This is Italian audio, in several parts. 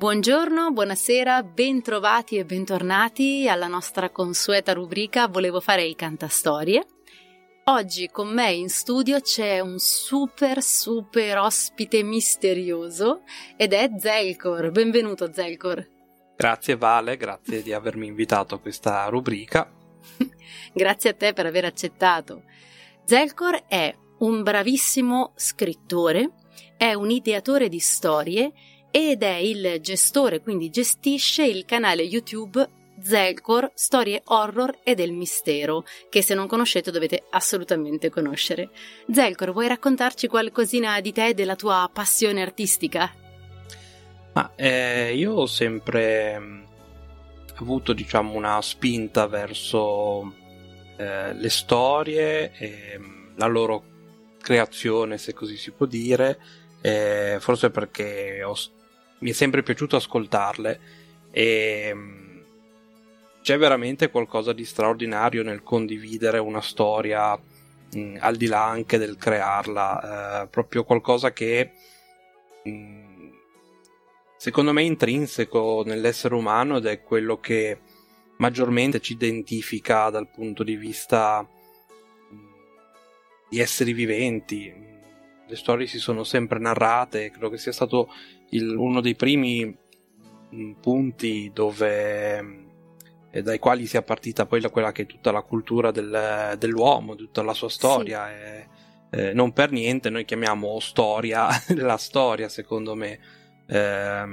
Buongiorno, buonasera, bentrovati e bentornati alla nostra consueta rubrica Volevo fare i cantastorie. Oggi con me in studio c'è un super super ospite misterioso ed è Zelkor. Benvenuto Zelkor. Grazie Vale, grazie di avermi invitato a questa rubrica. grazie a te per aver accettato. Zelkor è un bravissimo scrittore, è un ideatore di storie ed è il gestore, quindi gestisce il canale YouTube Zelkor, storie horror e del mistero, che se non conoscete dovete assolutamente conoscere. Zelkor, vuoi raccontarci qualcosina di te e della tua passione artistica? Ma eh, io ho sempre mm, avuto, diciamo, una spinta verso eh, le storie e mm, la loro creazione, se così si può dire, eh, forse perché ho, mi è sempre piaciuto ascoltarle e mm, c'è veramente qualcosa di straordinario nel condividere una storia mh, al di là anche del crearla, eh, proprio qualcosa che mh, secondo me è intrinseco nell'essere umano ed è quello che maggiormente ci identifica dal punto di vista di esseri viventi. Le storie si sono sempre narrate, credo che sia stato il, uno dei primi punti dove e dai quali sia partita poi quella che è tutta la cultura del, dell'uomo, tutta la sua storia. Sì. E, eh, non per niente noi chiamiamo storia la storia, secondo me. Eh,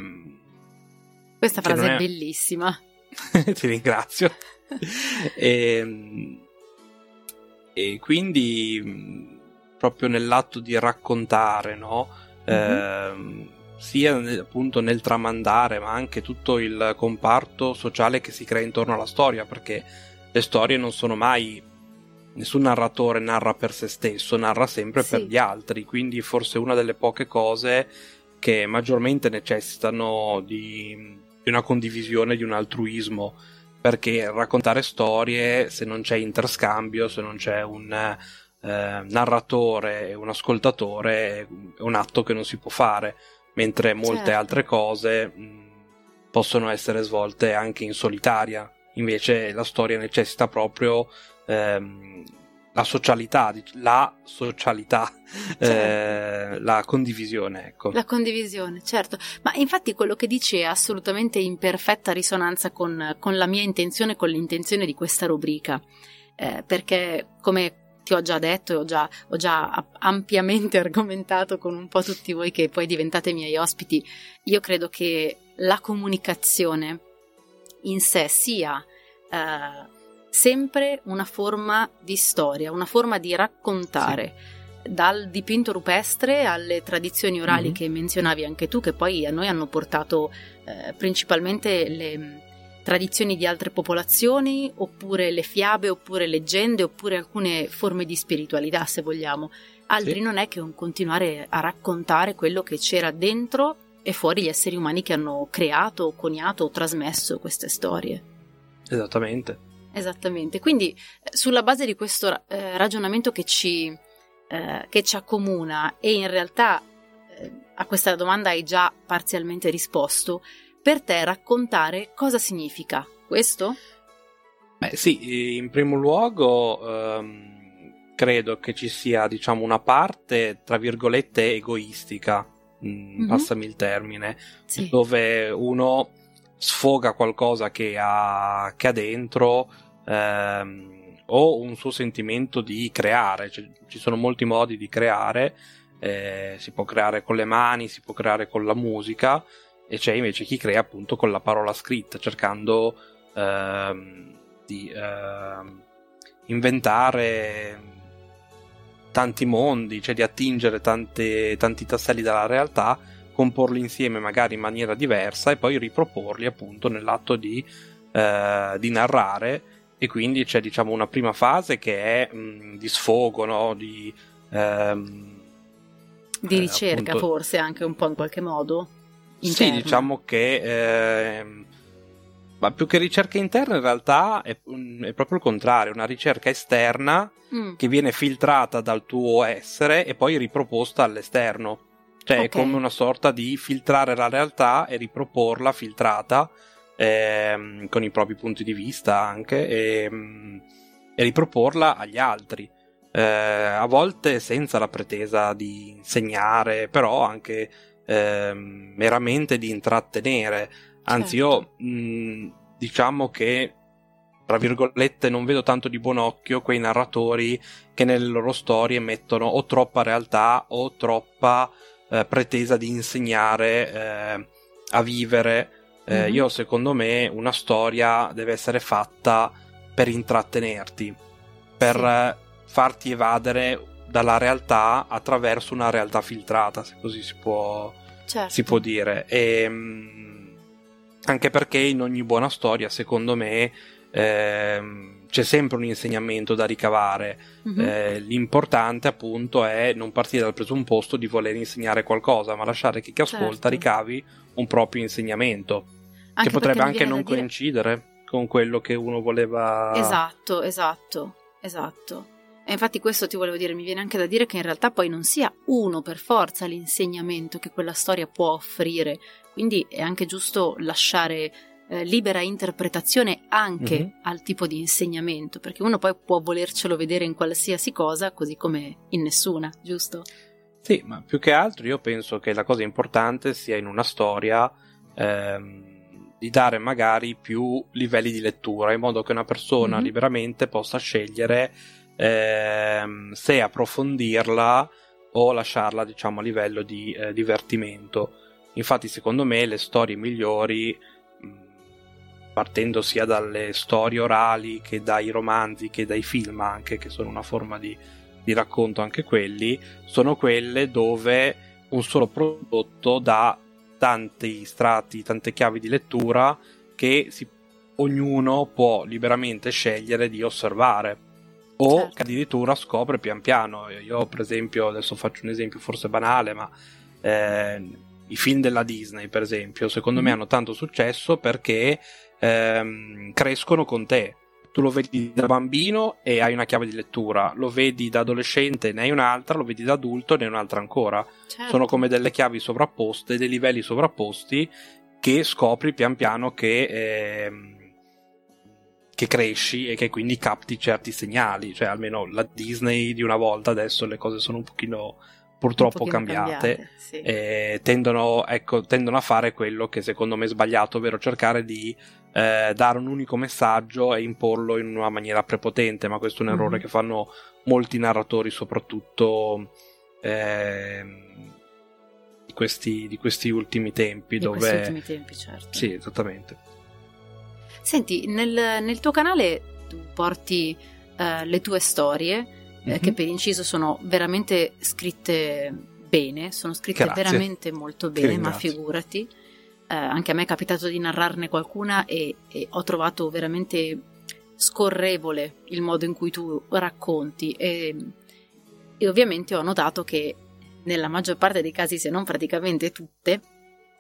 Questa frase è... è... bellissima. Ti ringrazio. e, ehm, e, quindi proprio nell'atto di raccontare, no? Mm-hmm. Eh, sia appunto nel tramandare, ma anche tutto il comparto sociale che si crea intorno alla storia, perché le storie non sono mai nessun narratore narra per se stesso, narra sempre sì. per gli altri, quindi forse una delle poche cose che maggiormente necessitano di, di una condivisione, di un altruismo, perché raccontare storie, se non c'è interscambio, se non c'è un eh, narratore e un ascoltatore, è un atto che non si può fare mentre molte certo. altre cose mh, possono essere svolte anche in solitaria. Invece la storia necessita proprio ehm, la socialità, la socialità, certo. eh, la condivisione, ecco. La condivisione, certo. Ma infatti quello che dici è assolutamente in perfetta risonanza con, con la mia intenzione, con l'intenzione di questa rubrica. Eh, perché come ti ho già detto e ho già, ho già ampiamente argomentato con un po' tutti voi che poi diventate miei ospiti, io credo che la comunicazione in sé sia eh, sempre una forma di storia, una forma di raccontare. Sì. Dal dipinto rupestre alle tradizioni orali mm-hmm. che menzionavi anche tu, che poi a noi hanno portato eh, principalmente le, tradizioni di altre popolazioni, oppure le fiabe, oppure leggende, oppure alcune forme di spiritualità, se vogliamo. Altri sì. non è che un continuare a raccontare quello che c'era dentro e fuori gli esseri umani che hanno creato, coniato o trasmesso queste storie. Esattamente. Esattamente. Quindi, sulla base di questo eh, ragionamento che ci, eh, che ci accomuna, e in realtà eh, a questa domanda hai già parzialmente risposto, per te raccontare cosa significa questo? Beh sì, in primo luogo ehm, credo che ci sia diciamo una parte tra virgolette egoistica mm-hmm. passami il termine, Sì. dove uno sfoga qualcosa che ha, che ha dentro ehm, o un suo sentimento di creare, Cioè, ci sono molti modi di creare, eh, si può creare con le mani, si può creare con la musica e c'è invece chi crea appunto con la parola scritta, cercando ehm, di ehm, inventare tanti mondi, cioè di attingere tante- tanti tasselli dalla realtà, comporli insieme magari in maniera diversa e poi riproporli appunto nell'atto di, eh, di narrare e quindi c'è diciamo una prima fase che è mh, di sfogo, no? di, ehm, Di eh, ricerca appunto- forse anche un po' in qualche modo. Sì, interna. diciamo che ehm, ma più che ricerca interna in realtà è, è proprio il contrario, una ricerca esterna Mm, che viene filtrata dal tuo essere e poi riproposta all'esterno. Cioè è Ok. come una sorta di filtrare la realtà e riproporla filtrata ehm, con i propri punti di vista anche e, mm, e riproporla agli altri. Eh, a volte senza la pretesa di insegnare, però anche ehm, meramente di intrattenere. Anzi, Certo. io mh, diciamo che tra virgolette non vedo tanto di buon occhio quei narratori che nelle loro storie mettono o troppa realtà o troppa eh, pretesa di insegnare eh, a vivere. Eh, Mhm. Io, secondo me, una storia deve essere fatta per intrattenerti, per Sì. eh, farti evadere dalla realtà attraverso una realtà filtrata, se così si può, certo. si può dire. E, mm, anche perché in ogni buona storia, secondo me, ehm, c'è sempre un insegnamento da ricavare. Mhm. Eh, l'importante, appunto, è non partire dal presupposto di voler insegnare qualcosa, ma lasciare che chi ascolta Certo. ricavi un proprio insegnamento, Anche che potrebbe anche non dire- coincidere con quello che uno voleva. Esatto, esatto, esatto. E infatti questo ti volevo dire, mi viene anche da dire che in realtà poi non sia uno per forza l'insegnamento che quella storia può offrire, quindi è anche giusto lasciare eh, libera interpretazione anche Mhm. al tipo di insegnamento, perché uno poi può volercelo vedere in qualsiasi cosa, così come in nessuna, giusto? Sì, ma più che altro io penso che la cosa importante sia in una storia ehm, di dare magari più livelli di lettura, in modo che una persona Mhm. liberamente possa scegliere ehm, se approfondirla o lasciarla, diciamo, a livello di eh, divertimento. Infatti, secondo me, le storie migliori, partendo sia dalle storie orali che dai romanzi che dai film anche, che sono una forma di, di racconto anche quelli, sono quelle dove un solo prodotto dà tanti strati, tante chiavi di lettura che si- ognuno può liberamente scegliere di osservare o Certo. che addirittura scopre pian piano. Io, per esempio, adesso faccio un esempio forse banale, ma eh, i film della Disney, per esempio, secondo me Mhm. hanno tanto successo perché ehm, crescono con te. Tu lo vedi da bambino e hai una chiave di lettura, lo vedi da adolescente e ne hai un'altra, lo vedi da adulto e ne hai un'altra ancora. Certo. Sono come delle chiavi sovrapposte, dei livelli sovrapposti che scopri pian piano che, ehm, che cresci e che quindi capti certi segnali. Cioè, almeno la Disney di una volta, adesso le cose sono un pochino purtroppo Un pochino cambiate. sì. E tendono, ecco, tendono a fare quello che secondo me è sbagliato, ovvero cercare di eh, dare un unico messaggio e imporlo in una maniera prepotente, ma questo è un errore Mhm. che fanno molti narratori, soprattutto ehm, di, questi, di questi ultimi tempi, Di dove... questi ultimi tempi, certo. Sì, esattamente. Senti, nel, nel tuo canale tu porti eh, le tue storie, eh, Mhm. che per inciso sono veramente scritte bene, sono scritte Grazie. veramente molto bene, ma figurati. Eh, anche a me è capitato di narrarne qualcuna e, e ho trovato veramente scorrevole il modo in cui tu racconti e, e ovviamente ho notato che nella maggior parte dei casi, se non praticamente tutte,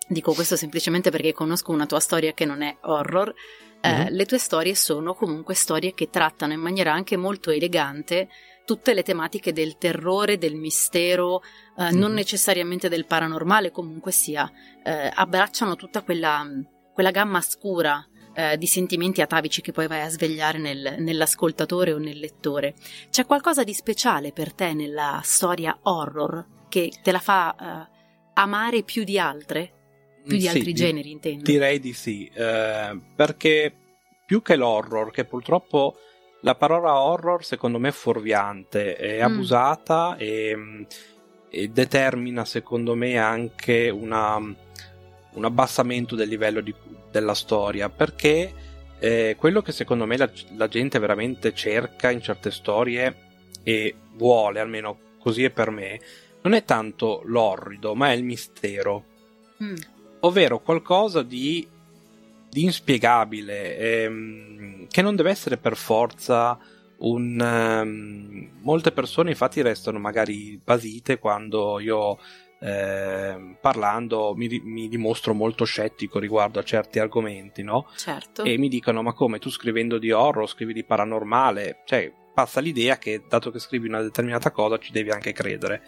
dico questo semplicemente perché conosco una tua storia che non è horror, eh, Mhm. le tue storie sono comunque storie che trattano in maniera anche molto elegante tutte le tematiche del terrore, del mistero, eh, non Mhm. necessariamente del paranormale, comunque sia, eh, abbracciano tutta quella, quella gamma scura eh, di sentimenti atavici che poi vai a svegliare nel- nell'ascoltatore o nel lettore. C'è qualcosa di speciale per te nella storia horror che te la fa eh, amare più di altre? Più di Sì, altri di- generi, intendo. Direi di sì, eh, perché più che l'horror, che purtroppo la parola horror secondo me è fuorviante, è Mm. abusata e, e determina secondo me anche una, un abbassamento del livello di- della storia, perché eh, quello che secondo me la, la gente veramente cerca in certe storie e vuole, almeno così è per me, non è tanto l'orrido, ma è il mistero Mm, ovvero qualcosa di, di inspiegabile, ehm, che non deve essere per forza un... ehm, molte persone infatti restano magari basite quando io ehm, parlando mi, mi dimostro molto scettico riguardo a certi argomenti, no? certo. E mi dicono ma come tu scrivendo di horror, scrivi di paranormale, cioè passa l'idea che dato che scrivi una determinata cosa ci devi anche credere.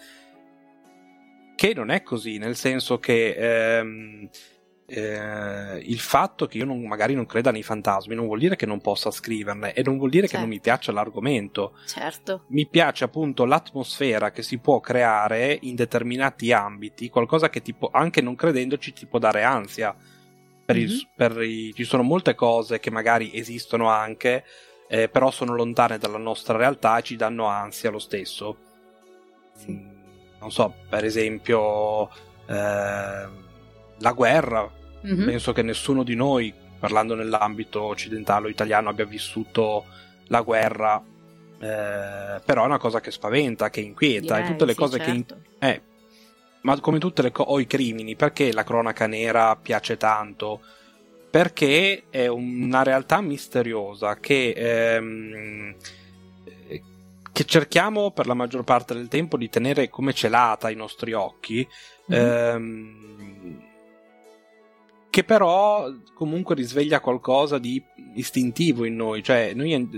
Che non è così, nel senso che ehm, eh, il fatto che io non- magari non creda nei fantasmi non vuol dire che non possa scriverne e non vuol dire che non mi Certo. piaccia l'argomento. certo. Mi piace appunto l'atmosfera che si può creare in determinati ambiti, qualcosa che tipo, anche non credendoci ti può dare ansia. Per il- Mhm. per i- ci sono molte cose che magari esistono anche, eh, però sono lontane dalla nostra realtà e ci danno ansia lo stesso. Sì. Non so, per esempio ehm, la guerra. Mhm. Penso che nessuno di noi, parlando nell'ambito occidentale o italiano, abbia vissuto la guerra. eh, però è una cosa che spaventa, che inquieta, e Direi, tutte le sì, cose che certo. eh, ma come tutte le cose, o i crimini, perché la cronaca nera piace tanto? Perché è una realtà misteriosa che, ehm, eh, che cerchiamo per la maggior parte del tempo di tenere come celata ai nostri occhi, Mhm. ehm, che però comunque risveglia qualcosa di istintivo in noi, cioè noi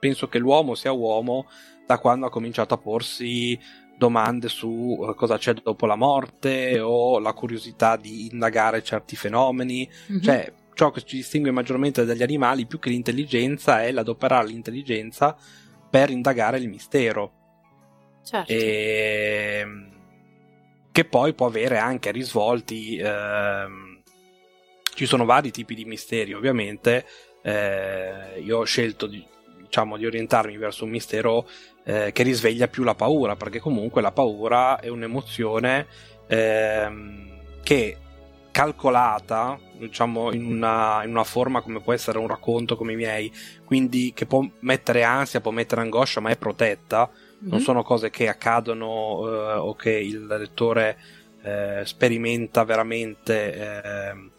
penso che l'uomo sia uomo da quando ha cominciato a porsi domande su eh, cosa c'è dopo la morte o la curiosità di indagare certi fenomeni, Mhm. cioè ciò che ci distingue maggiormente dagli animali più che l'intelligenza è l'adoperare l'intelligenza per indagare il mistero certo. e che poi può avere anche risvolti ehm, ci sono vari tipi di misteri ovviamente eh, io ho scelto di, diciamo di orientarmi verso un mistero eh, che risveglia più la paura perché comunque la paura è un'emozione ehm, che calcolata diciamo in una, in una forma come può essere un racconto come i miei quindi che può mettere ansia può mettere angoscia ma è protetta non Mhm. sono cose che accadono eh, o che il lettore eh, sperimenta veramente eh,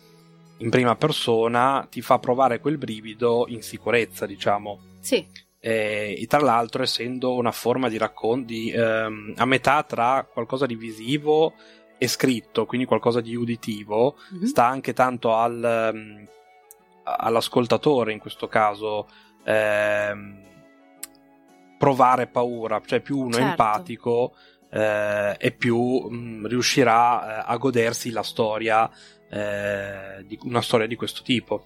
in prima persona, ti fa provare quel brivido in sicurezza, diciamo. Sì, E, e tra l'altro, essendo una forma di racconti ehm, a metà tra qualcosa di visivo e scritto, quindi qualcosa di uditivo, Mhm. sta anche tanto al, ehm, all'ascoltatore in questo caso ehm, provare paura, cioè più uno è Certo. empatico eh, e più mh, riuscirà eh, a godersi la storia, eh, di una storia di questo tipo.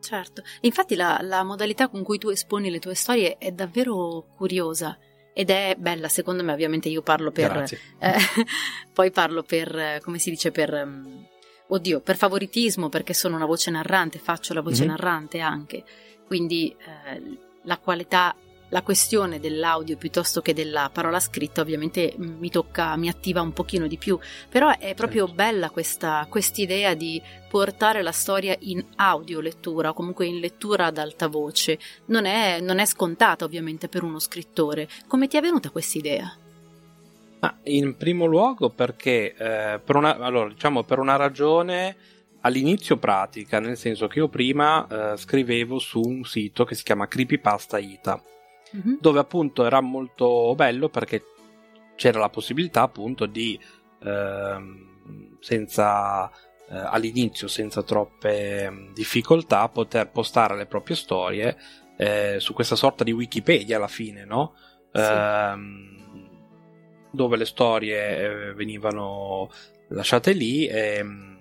certo. Infatti la, la modalità con cui tu esponi le tue storie è davvero curiosa ed è bella, secondo me, ovviamente io parlo per... Eh, poi parlo per, come si dice, per... ehm, oddio, per favoritismo, perché sono una voce narrante, faccio la voce Mhm. narrante anche. Quindi eh, la qualità, la questione dell'audio piuttosto che della parola scritta ovviamente mm, mi tocca, mi attiva un pochino di più. Però è proprio Certo. bella questa idea di portare la storia in audio lettura o comunque in lettura ad alta voce. Non è, non è scontata ovviamente per uno scrittore. Come ti è venuta questa idea? Ma in primo luogo perché eh, per una, allora, diciamo per una ragione all'inizio pratica, nel senso che io prima eh, scrivevo su un sito che si chiama Creepypasta Ita, Mhm. dove appunto era molto bello perché c'era la possibilità appunto di ehm, senza eh, all'inizio senza troppe mm, difficoltà poter postare le proprie storie eh, su questa sorta di Wikipedia alla fine, no? Sì. Ehm, dove le storie eh, venivano lasciate lì e mh,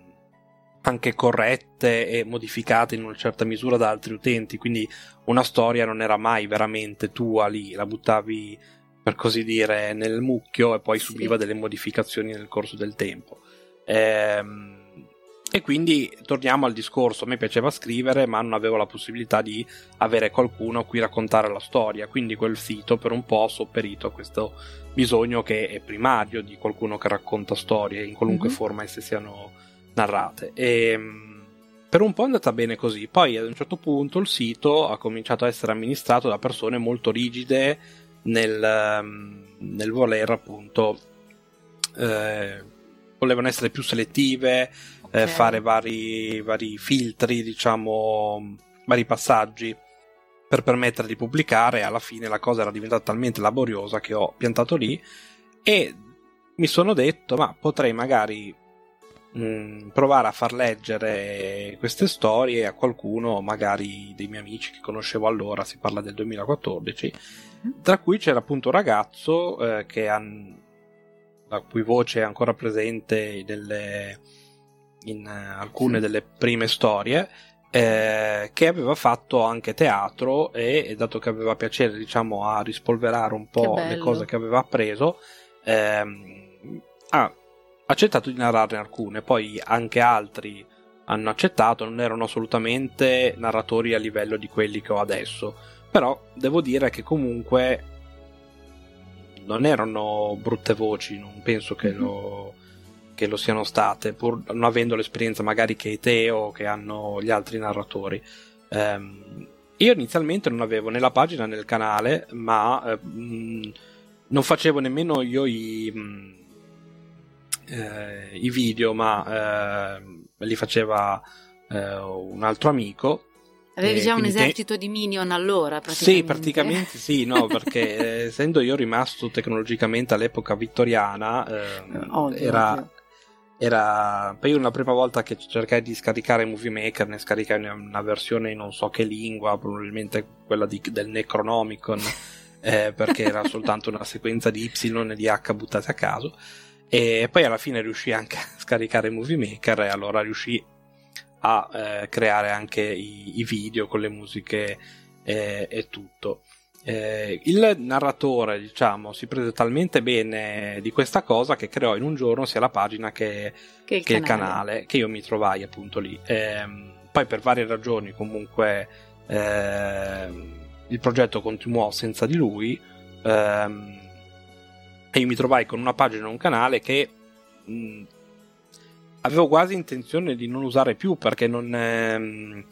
anche corrette e modificate in una certa misura da altri utenti, quindi una storia non era mai veramente tua lì, la buttavi per così dire nel mucchio e poi Sì. subiva delle modificazioni nel corso del tempo. Ehm, e quindi torniamo al discorso, a me piaceva scrivere ma non avevo la possibilità di avere qualcuno a cui raccontare la storia, quindi quel sito per un po' ha sopperito a questo bisogno che è primario di qualcuno che racconta storie in qualunque mm-hmm. forma esse siano narrate. E, ehm, per un po' è andata bene così, poi ad un certo punto il sito ha cominciato a essere amministrato da persone molto rigide nel, ehm, nel voler appunto eh, volevano essere più selettive okay. eh, fare vari, vari filtri, diciamo, vari passaggi per permettere di pubblicare. Alla fine la cosa era diventata talmente laboriosa che ho piantato lì e mi sono detto, ma potrei magari mh, mm, provare a far leggere queste storie a qualcuno, magari dei miei amici che conoscevo allora, si parla del 2014, mm. tra cui c'era appunto un ragazzo eh, che ha, la cui voce è ancora presente nelle, in alcune sì. delle prime storie, eh, che aveva fatto anche teatro e, e, dato che aveva piacere diciamo a rispolverare un po' le cose che aveva appreso ehm, ha accettato di narrarne alcune poi anche altri hanno accettato non erano assolutamente narratori a livello di quelli che ho adesso però devo dire che comunque non erano brutte voci non penso che mm-hmm. lo che lo siano state, pur non avendo l'esperienza magari che te o che hanno gli altri narratori. Um, io inizialmente non avevo né la pagina né il canale, ma eh, non facevo nemmeno io i, mh, eh, i video, ma eh, li faceva eh, un altro amico. Avevi già un esercito te... di minion allora? Praticamente. Sì, praticamente sì, no, perché eh, essendo io rimasto tecnologicamente all'epoca vittoriana, ehm, ovvio, era, ovvio era io la prima volta che cercai di scaricare Movie Maker ne scaricai una versione in non so che lingua probabilmente quella di, del Necronomicon eh, perché era soltanto una sequenza di Y e di H buttate a caso e poi alla fine riuscì anche a scaricare Movie Maker e allora riuscì a eh, creare anche i, i, video con le musiche eh, e tutto eh, il narratore, diciamo, si prese talmente bene di questa cosa che creò in un giorno sia la pagina che, che, il, che canale. il, canale. che io mi trovai appunto lì. Eh, poi per varie ragioni comunque eh, il progetto continuò senza di lui ehm, e io mi trovai con una pagina un canale che mh, avevo quasi intenzione di non usare più perché non ehm,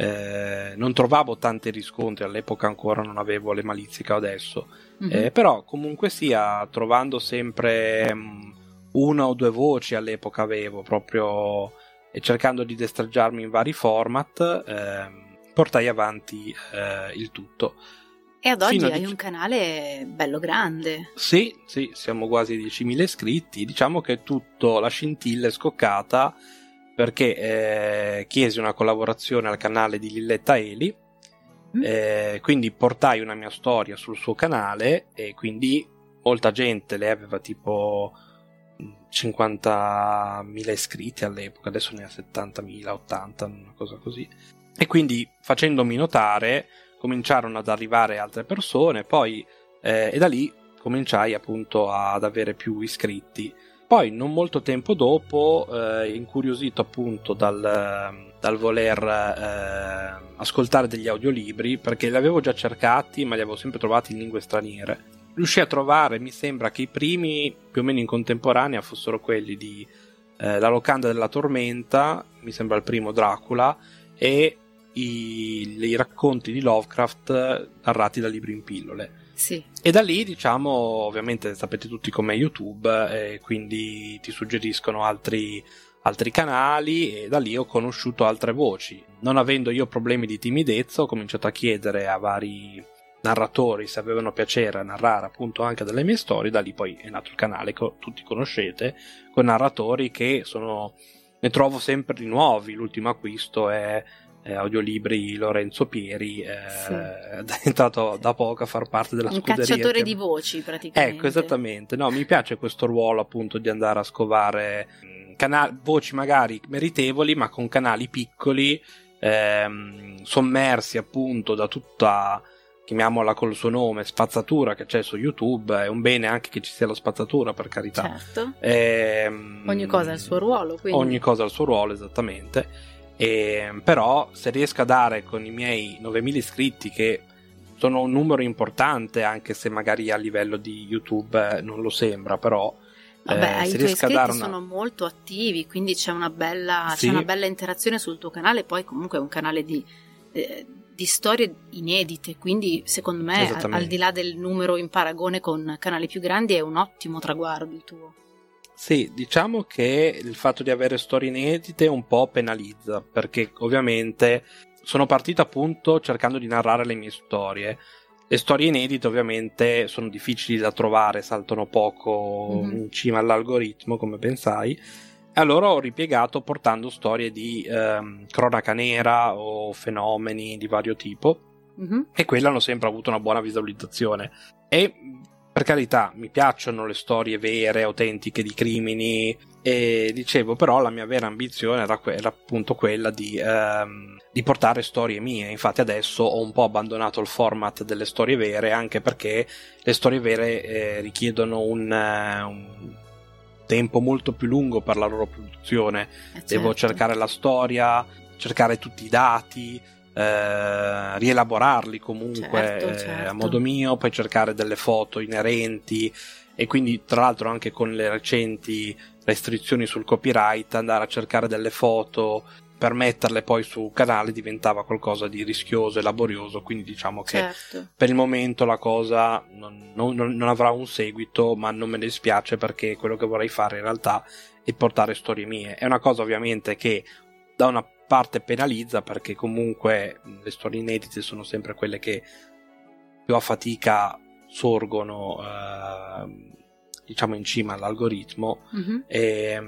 eh, non trovavo tanti riscontri, all'epoca ancora non avevo le malizie che ho adesso, mm-hmm. eh, però comunque sia trovando sempre um, una o due voci all'epoca avevo proprio e cercando di destreggiarmi in vari format eh, portai avanti eh, il tutto. E ad oggi hai di... un canale bello grande. Sì, sì, siamo quasi 10.000 iscritti. Diciamo che tutto, la scintilla è scoccata perché eh, chiesi una collaborazione al canale di Lilletta Eli, mm. eh, quindi portai una mia storia sul suo canale e quindi molta gente, lei aveva tipo 50.000 iscritti all'epoca, adesso ne ha 70.000, 80, una cosa così. E quindi facendomi notare cominciarono ad arrivare altre persone, poi eh, e da lì cominciai appunto ad avere più iscritti. Poi, non molto tempo dopo, eh, incuriosito appunto dal, dal voler eh, ascoltare degli audiolibri, perché li avevo già cercati, ma li avevo sempre trovati in lingue straniere, riuscì a trovare, mi sembra che i primi, più o meno in contemporanea, fossero quelli di eh, La locanda della tormenta, mi sembra il primo Dracula, e i, i racconti di Lovecraft narrati da libri in pillole. Sì. E da lì, diciamo, ovviamente sapete tutti com'è YouTube, e quindi ti suggeriscono altri, altri canali e da lì ho conosciuto altre voci. Non avendo io problemi di timidezza, ho cominciato a chiedere a vari narratori se avevano piacere a narrare appunto anche delle mie storie, da lì poi è nato il canale che tutti conoscete, con narratori che sono ne trovo sempre di nuovi. L'ultimo acquisto è eh, audiolibri Lorenzo Pieri eh, sì. è entrato da poco a far parte della un scuderia. Un cacciatore che... di voci praticamente. Ecco, esattamente. No, mi piace questo ruolo appunto di andare a scovare mm, canali, voci magari meritevoli ma con canali piccoli ehm, sommersi appunto da tutta chiamiamola col suo nome, spazzatura che c'è su YouTube, è un bene anche che ci sia la spazzatura, per carità. Certo. Ehm, ogni cosa ha il suo ruolo, quindi. Ogni cosa ha il suo ruolo, esattamente. E, però se riesco a dare con i miei 9000 iscritti, che sono un numero importante, anche se magari a livello di YouTube non lo sembra, però... Vabbè, eh, i tuoi iscritti una... sono molto attivi, quindi c'è una, bella, sì. c'è una bella interazione sul tuo canale, poi comunque è un canale di... Eh, di storie inedite, quindi secondo me al di là del numero in paragone con canali più grandi è un ottimo traguardo il tuo. Sì, diciamo che il fatto di avere storie inedite un po' penalizza, perché ovviamente sono partito appunto cercando di narrare le mie storie. Le storie inedite ovviamente sono difficili da trovare, saltano poco mm-hmm. in cima all'algoritmo, come ben sai allora ho ripiegato portando storie di ehm, cronaca nera o fenomeni di vario tipo. Mm-hmm. E quelle hanno sempre avuto una buona visualizzazione. E per carità, mi piacciono le storie vere, autentiche di crimini. E dicevo, però, la mia vera ambizione era, que- era appunto quella di, ehm, di, portare storie mie. Infatti, adesso ho un po' abbandonato il format delle storie vere, anche perché le storie vere eh, richiedono un, uh, un tempo molto più lungo per la loro produzione. Eh certo. Devo cercare la storia, cercare tutti i dati, eh, rielaborarli comunque certo, certo. Eh, a modo mio, poi cercare delle foto inerenti e quindi tra l'altro anche con le recenti restrizioni sul copyright andare a cercare delle foto per metterle poi sul canale diventava qualcosa di rischioso e laborioso, quindi diciamo che certo. per il momento la cosa non, non, non, avrà un seguito, ma non me ne dispiace perché quello che vorrei fare in realtà è portare storie mie. È una cosa ovviamente che da una parte penalizza perché comunque le storie inedite sono sempre quelle che più a fatica sorgono eh, diciamo in cima all'algoritmo mm-hmm. e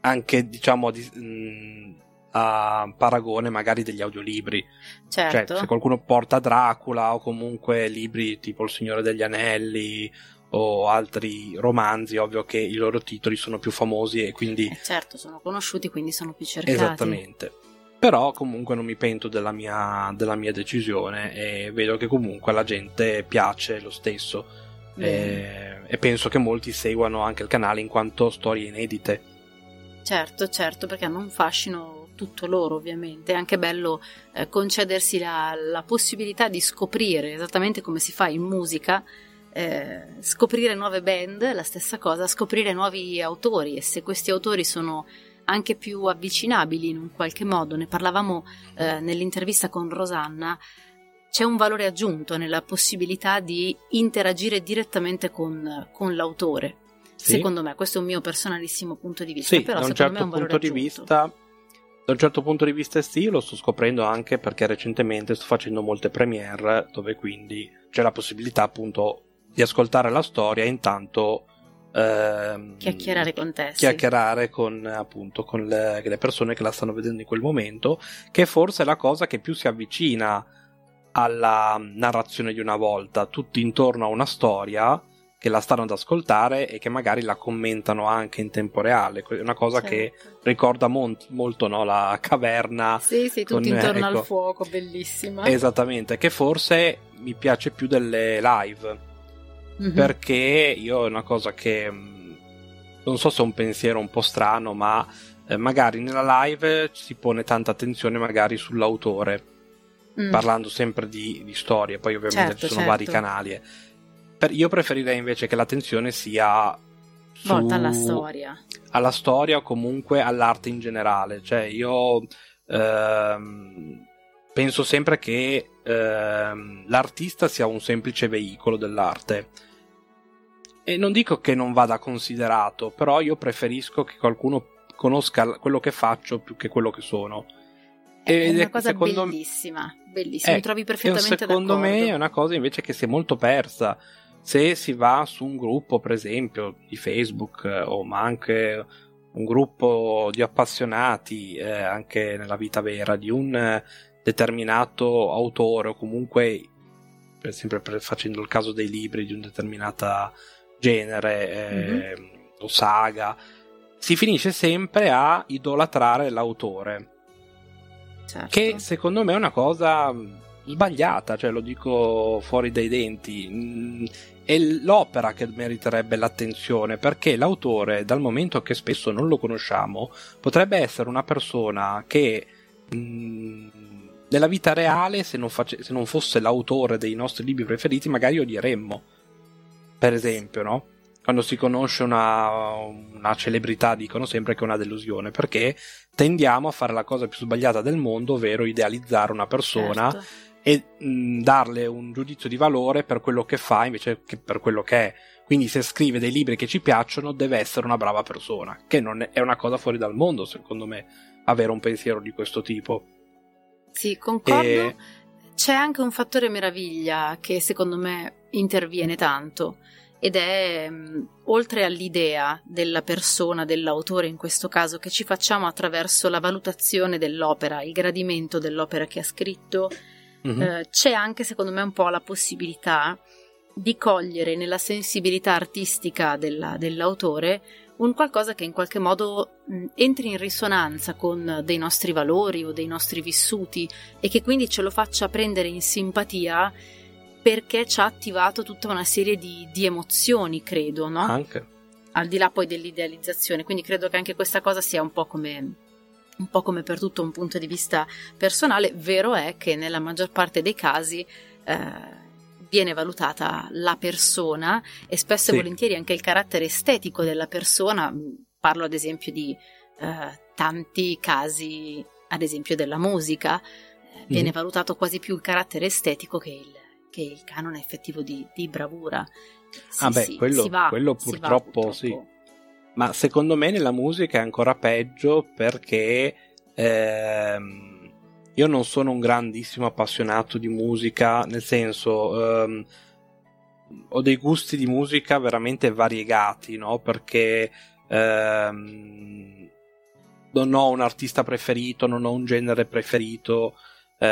anche diciamo di, mh, mm, a paragone magari degli audiolibri. Cioè, certo. Cioè, se qualcuno porta Dracula o comunque libri tipo Il Signore degli Anelli o altri romanzi, ovvio che i loro titoli sono più famosi e quindi... Eh certo, sono conosciuti, quindi sono più cercati. Esattamente. Però comunque non mi pento della mia, della mia decisione e vedo che comunque alla gente piace lo stesso. Mm. E, e penso che molti seguano anche il canale in quanto storie inedite. Certo, certo, perché hanno un fascino tutto loro ovviamente, è anche bello eh, concedersi la, la, possibilità di scoprire, esattamente come si fa in musica, eh, scoprire nuove band, la stessa cosa, scoprire nuovi autori e se questi autori sono anche più avvicinabili in un qualche modo, ne parlavamo eh, nell'intervista con Rosanna, c'è un valore aggiunto nella possibilità di interagire direttamente con, con l'autore sì. Secondo me, questo è un mio personalissimo punto di vista. Sì, però da un certo punto di vista. Da un certo punto di vista sì, lo sto scoprendo anche perché recentemente sto facendo molte premiere dove quindi c'è la possibilità appunto di ascoltare la storia e intanto ehm, chiacchierare con te. Chiacchierare con appunto con le, le, persone che la stanno vedendo in quel momento, che forse è la cosa che più si avvicina alla narrazione di una volta, tutti intorno a una storia che la stanno ad ascoltare e che magari la commentano anche in tempo reale. È una cosa certo. che ricorda mon- molto no? la caverna. Sì, sì, tutti intorno ecco, al fuoco, bellissima. Esattamente, che forse mi piace più delle live. Mm-hmm. Perché io è una cosa che mm, non so se è un pensiero un po' strano, ma eh, magari nella live si pone tanta attenzione magari sull'autore. Mm. Parlando sempre di, di storie, poi ovviamente certo, ci sono certo. vari canali. Eh per, io preferirei invece che l'attenzione sia su, volta alla storia. Alla storia o comunque all'arte in generale. Cioè, io ehm, penso sempre che ehm, l'artista sia un semplice veicolo dell'arte. E non dico che non vada considerato, però io preferisco che qualcuno conosca quello che faccio più che quello che sono. È una cosa bellissima, bellissima, eh, mi trovi perfettamente secondo d'accordo. Secondo me è una cosa invece che si è molto persa se si va su un gruppo, per esempio, di Facebook eh, o ma anche un gruppo di appassionati, eh, anche nella vita vera, di un eh, determinato autore o comunque, per sempre per, facendo il caso dei libri di un determinato genere eh, mm-hmm. o saga, si finisce sempre a idolatrare l'autore. Certo. Che secondo me è una cosa sbagliata, cioè lo dico fuori dai denti. Mm, è l'opera che meriterebbe l'attenzione perché l'autore, dal momento che spesso non lo conosciamo, potrebbe essere una persona che mh, mm, nella vita reale, se non, face- se non, fosse l'autore dei nostri libri preferiti, magari odieremmo. Per esempio, no? Quando si conosce una, una celebrità dicono sempre che è una delusione perché tendiamo a fare la cosa più sbagliata del mondo, ovvero idealizzare una persona. Certo e mh, darle un giudizio di valore per quello che fa invece che per quello che è. Quindi se scrive dei libri che ci piacciono deve essere una brava persona, che non è, è una cosa fuori dal mondo secondo me avere un pensiero di questo tipo. Sì, concordo. E... C'è anche un fattore meraviglia che secondo me interviene tanto ed è mh, oltre all'idea della persona, dell'autore in questo caso, che ci facciamo attraverso la valutazione dell'opera, il gradimento dell'opera che ha scritto, mm-hmm. eh, c'è anche secondo me un po' la possibilità di cogliere nella sensibilità artistica della, dell'autore un qualcosa che in qualche modo mh, entri in risonanza con dei nostri valori o dei nostri vissuti e che quindi ce lo faccia prendere in simpatia perché ci ha attivato tutta una serie di, di emozioni, credo, no? Anche. Al di là poi dell'idealizzazione, quindi credo che anche questa cosa sia un po' come un po' come per tutto un punto di vista personale, vero è che nella maggior parte dei casi eh, viene valutata la persona e spesso sì. e volentieri anche il carattere estetico della persona. Parlo ad esempio di eh, tanti casi, ad esempio della musica, eh, viene mm. valutato quasi più il carattere estetico che il, che il canone effettivo di, di bravura. Sì, ah beh, sì, quello, va, quello purtroppo, va, purtroppo sì ma secondo me nella musica è ancora peggio perché ehm, io non sono un grandissimo appassionato di musica, nel senso ehm, ho dei gusti di musica veramente variegati, no? Perché ehm, non ho un artista preferito, non ho un genere preferito. Eh,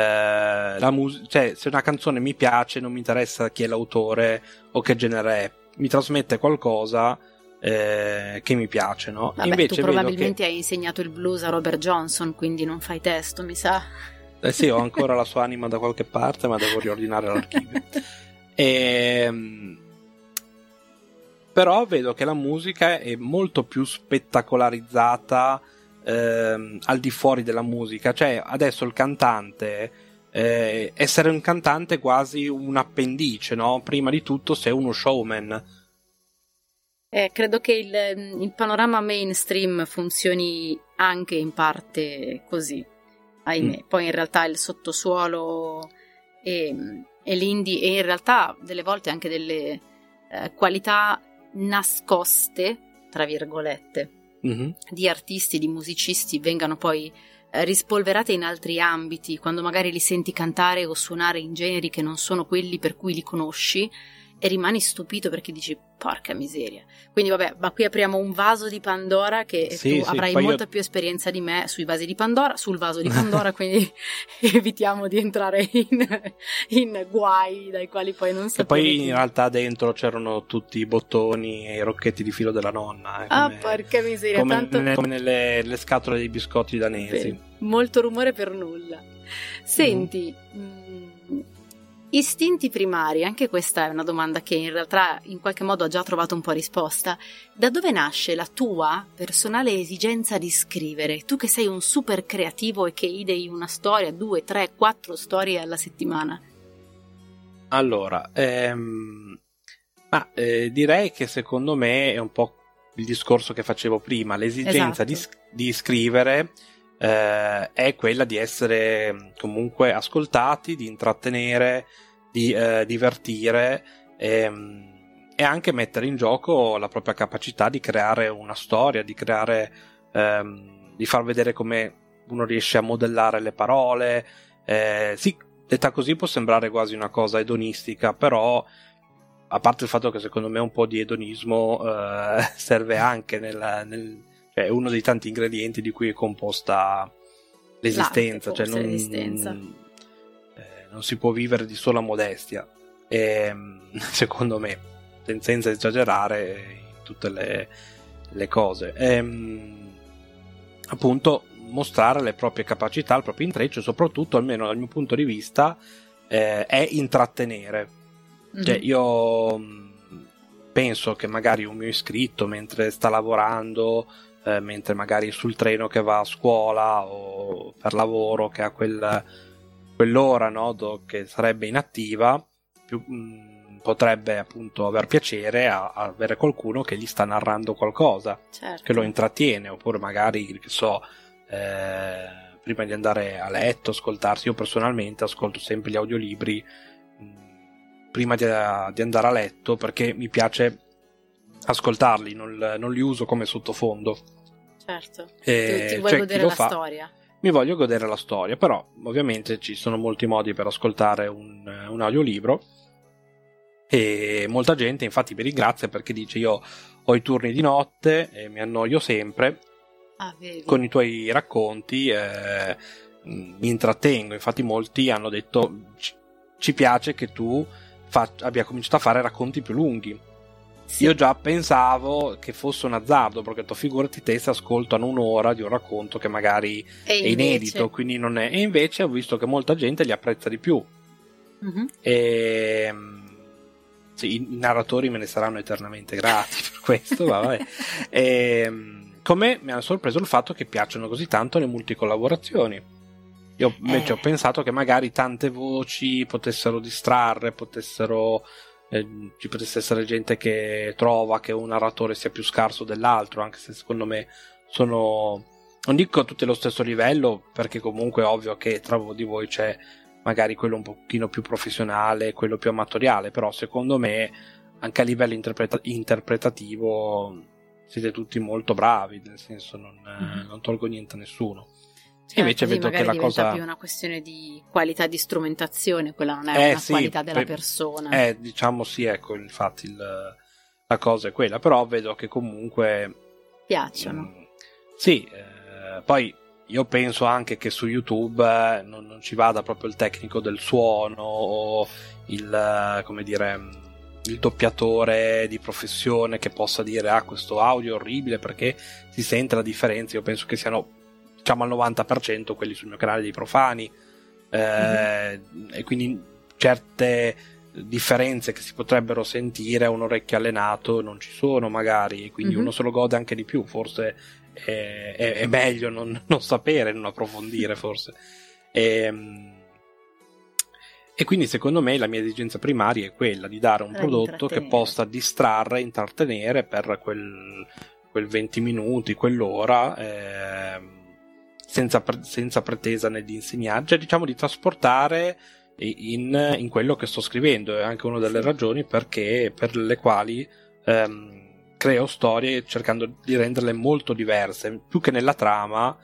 la mus- cioè, se una canzone mi piace, non mi interessa chi è l'autore o che genere è, mi trasmette qualcosa eh, che mi piace, no? Vabbè, Invece tu probabilmente che... hai insegnato il blues a Robert Johnson, quindi non fai testo, mi sa. Eh sì, ho ancora la sua anima da qualche parte, ma devo riordinare l'archivio. E, ehm, però vedo che la musica è molto più spettacolarizzata ehm, al di fuori della musica. Cioè, adesso il cantante, eh, essere un cantante è quasi un appendice, no? Prima di tutto sei uno showman eh, credo che il, il, panorama mainstream funzioni anche in parte così, ahimè. Mm. Poi in realtà il sottosuolo e, e, l'indie e in realtà delle volte anche delle eh, qualità nascoste, tra virgolette, mm-hmm. di artisti, di musicisti vengano poi eh, rispolverate in altri ambiti, quando magari li senti cantare o suonare in generi che non sono quelli per cui li conosci e rimani stupito perché dici porca miseria. Quindi vabbè, ma qui apriamo un vaso di Pandora che sì, tu sì, avrai molta io... più esperienza di me sui vasi di Pandora, sul vaso di Pandora, quindi evitiamo di entrare in, in, guai dai quali poi non sappiamo. E poi in realtà dentro c'erano tutti i bottoni e i rocchetti di filo della nonna. Eh, ah, porca miseria. Come, tanto... nelle, come nelle scatole dei biscotti danesi. Beh, molto rumore per nulla. Senti... Mm. Istinti primari, anche questa è una domanda che in realtà in qualche modo ha già trovato un po' risposta. Da dove nasce la tua personale esigenza di scrivere? Tu che sei un super creativo e che idei una storia, due, tre, quattro storie alla settimana. Allora, ehm, ma, eh, direi che secondo me è un po' il discorso che facevo prima, l'esigenza esatto. di, di, scrivere eh, è quella di essere comunque ascoltati, di intrattenere, di eh, divertire e, ehm, e, anche mettere in gioco la propria capacità di creare una storia, di creare, ehm, di far vedere come uno riesce a modellare le parole. Eh, sì, detta così può sembrare quasi una cosa edonistica, però a parte il fatto che secondo me un po' di edonismo eh, serve anche nel, nel, cioè è uno dei tanti ingredienti di cui è composta l'esistenza. Cioè non, l'esistenza. Eh, non si può vivere di sola modestia, e, ehm, secondo me, senza esagerare in tutte le, le cose. E, ehm, appunto, mostrare le proprie capacità, il proprio intreccio, soprattutto, almeno dal mio punto di vista, eh, è intrattenere. Mm-hmm. Cioè, io mm, penso che magari un mio iscritto mentre sta lavorando, eh, mentre magari sul treno che va a scuola o per lavoro che ha quel, quell'ora no, do, che sarebbe inattiva, più, mh, mm, potrebbe appunto aver piacere a, a, avere qualcuno che gli sta narrando qualcosa, certo. che lo intrattiene, oppure magari, che so, eh, prima di andare a letto, ascoltarsi. Io personalmente ascolto sempre gli audiolibri mh, prima di, di, andare a letto perché mi piace ascoltarli, non, non li uso come sottofondo. Certo, e, ti, ti vuoi cioè, godere la fa, storia. Mi voglio godere la storia, però ovviamente ci sono molti modi per ascoltare un, un audiolibro e molta gente infatti mi ringrazia perché dice io ho i turni di notte e mi annoio sempre Ah, con i tuoi racconti eh, mi intrattengo. Infatti, molti hanno detto: Ci piace che tu fa- abbia cominciato a fare racconti più lunghi. Sì. Io già pensavo che fosse un azzardo, perché tu figurati te se ascoltano un'ora di un racconto che magari è inedito, quindi non è. E invece ho visto che molta gente li apprezza di più. Mm-hmm. E sì, i narratori me ne saranno eternamente grati per questo, vabbè. e, come mi ha sorpreso il fatto che piacciono così tanto le multicollaborazioni. Io invece eh. ho pensato che magari tante voci potessero distrarre, potessero. Eh, ci potesse essere gente che trova che un narratore sia più scarso dell'altro, anche se secondo me sono. Non dico tutti allo stesso livello, perché comunque è ovvio che tra di voi c'è magari quello un pochino più professionale, quello più amatoriale, però secondo me anche a livello interpreta- interpretativo siete tutti molto bravi, nel senso non, mm-hmm. non tolgo niente a nessuno. Certo, invece vedo che la cosa più una questione di qualità di strumentazione, quella non è eh, una sì, qualità della per... persona. Eh, diciamo sì, ecco, infatti il, la cosa è quella, però vedo che comunque piacciono. Mh, mm, sì, eh, poi io penso anche che su YouTube eh, non, non, ci vada proprio il tecnico del suono o il eh, come dire il doppiatore di professione che possa dire ah questo audio è orribile perché si sente la differenza io penso che siano diciamo al 90% quelli sul mio canale dei profani eh, mm-hmm. e quindi certe differenze che si potrebbero sentire a un orecchio allenato non ci sono magari e quindi mm-hmm. uno se lo gode anche di più forse è, è, è meglio non, non, sapere non approfondire forse e, ehm, e quindi secondo me la mia esigenza primaria è quella di dare un eh, prodotto che possa distrarre, intrattenere per quel, quel 20 minuti, quell'ora, eh, senza, senza, pretesa né di insegnare, cioè diciamo di trasportare in, in, quello che sto scrivendo. È anche una delle ragioni perché, per le quali ehm, creo storie cercando di renderle molto diverse, più che nella trama,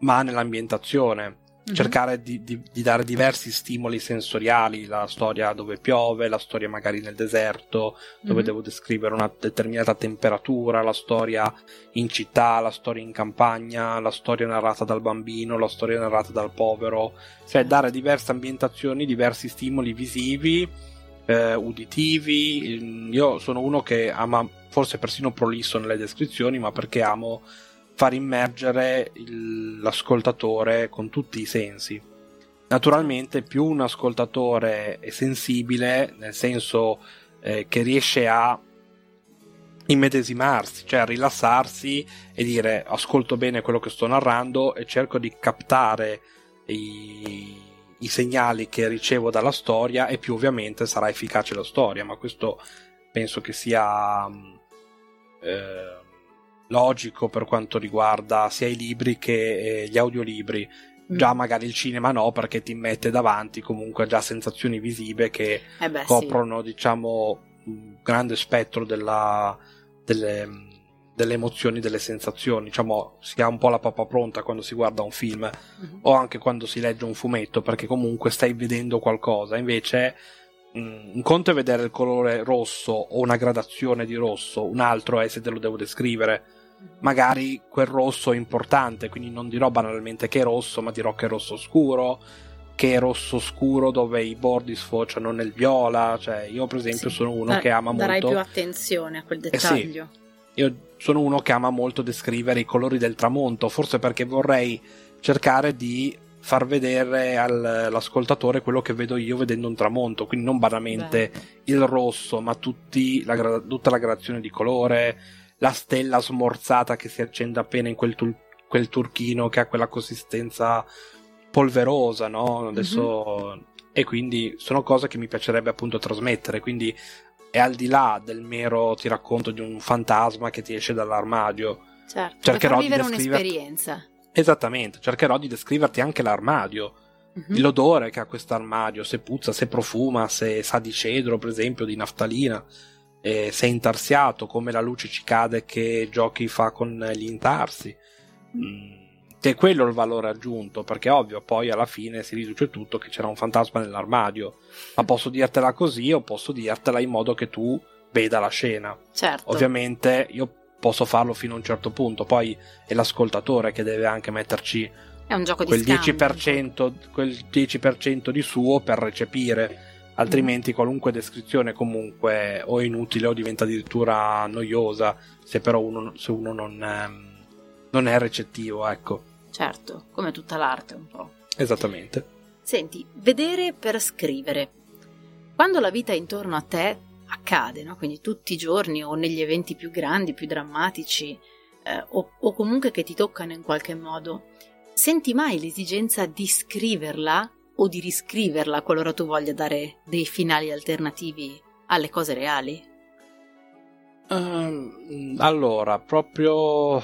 ma nell'ambientazione mm-hmm. cercare di, di, di, dare diversi stimoli sensoriali, la storia dove piove, la storia magari nel deserto, dove mm-hmm. devo descrivere una determinata temperatura, la storia in città, la storia in campagna, la storia narrata dal bambino, la storia narrata dal povero, cioè dare diverse ambientazioni, diversi stimoli visivi, eh, uditivi. Io sono uno che ama forse persino prolisso nelle descrizioni, ma perché amo far immergere il, l'ascoltatore con tutti i sensi. Naturalmente più un ascoltatore è sensibile, nel senso eh, che riesce a immedesimarsi, cioè a rilassarsi e dire ascolto bene quello che sto narrando e cerco di captare i, i segnali che ricevo dalla storia e più ovviamente sarà efficace la storia, ma questo penso che sia eh, logico per quanto riguarda sia i libri che eh, gli audiolibri. Mm. Già magari il cinema no, perché ti mette davanti comunque già sensazioni visive che eh beh, coprono, sì. diciamo, un grande spettro della, delle, delle, emozioni, delle sensazioni. Diciamo, si ha un po' la pappa pronta quando si guarda un film mm-hmm. o anche quando si legge un fumetto, perché comunque stai vedendo qualcosa. Invece un conto è vedere il colore rosso o una gradazione di rosso, un altro è se te lo devo descrivere magari quel rosso è importante, quindi non dirò banalmente che è rosso, ma dirò che è rosso scuro, che è rosso scuro dove i bordi sfociano nel viola, cioè io per esempio sì. sono uno Dar- che ama molto... Darai più attenzione a quel dettaglio. Eh sì. Io sono uno che ama molto descrivere i colori del tramonto, forse perché vorrei cercare di far vedere all'ascoltatore quello che vedo io vedendo un tramonto, quindi non banalmente Beh. il rosso, ma la, tutta la gradazione di colore, la stella smorzata che si accende appena in quel, tu- quel turchino che ha quella consistenza polverosa, no? Adesso... Mm-hmm. E quindi sono cose che mi piacerebbe appunto trasmettere, quindi è al di là del mero ti racconto di un fantasma che ti esce dall'armadio. Certo, cercherò di descriverti... un'esperienza. Esattamente, cercherò di descriverti anche l'armadio, mm-hmm. l'odore che ha questo armadio, se puzza, se profuma, se sa di cedro, per esempio, di naftalina, eh, se è intarsiato, come la luce ci cade che giochi fa con gli intarsi. Mm, che è quello il valore aggiunto, perché ovvio, poi alla fine si riduce tutto che c'era un fantasma nell'armadio. Ma posso dirtela così o posso dirtela in modo che tu veda la scena. Certo. Ovviamente io posso farlo fino a un certo punto, poi è l'ascoltatore che deve anche metterci quel, 10%, quel 10% di suo per recepire, altrimenti mm. qualunque descrizione comunque o è inutile o diventa addirittura noiosa se però uno, se uno non, ehm, non è recettivo, ecco. Certo, come tutta l'arte un po'. Esattamente. Senti, vedere per scrivere. Quando la vita intorno a te accade, no? quindi tutti i giorni o negli eventi più grandi, più drammatici, eh, o, o comunque che ti toccano in qualche modo, senti mai l'esigenza di scriverla o di riscriverla qualora tu voglia dare dei finali alternativi alle cose reali? Um, allora, proprio...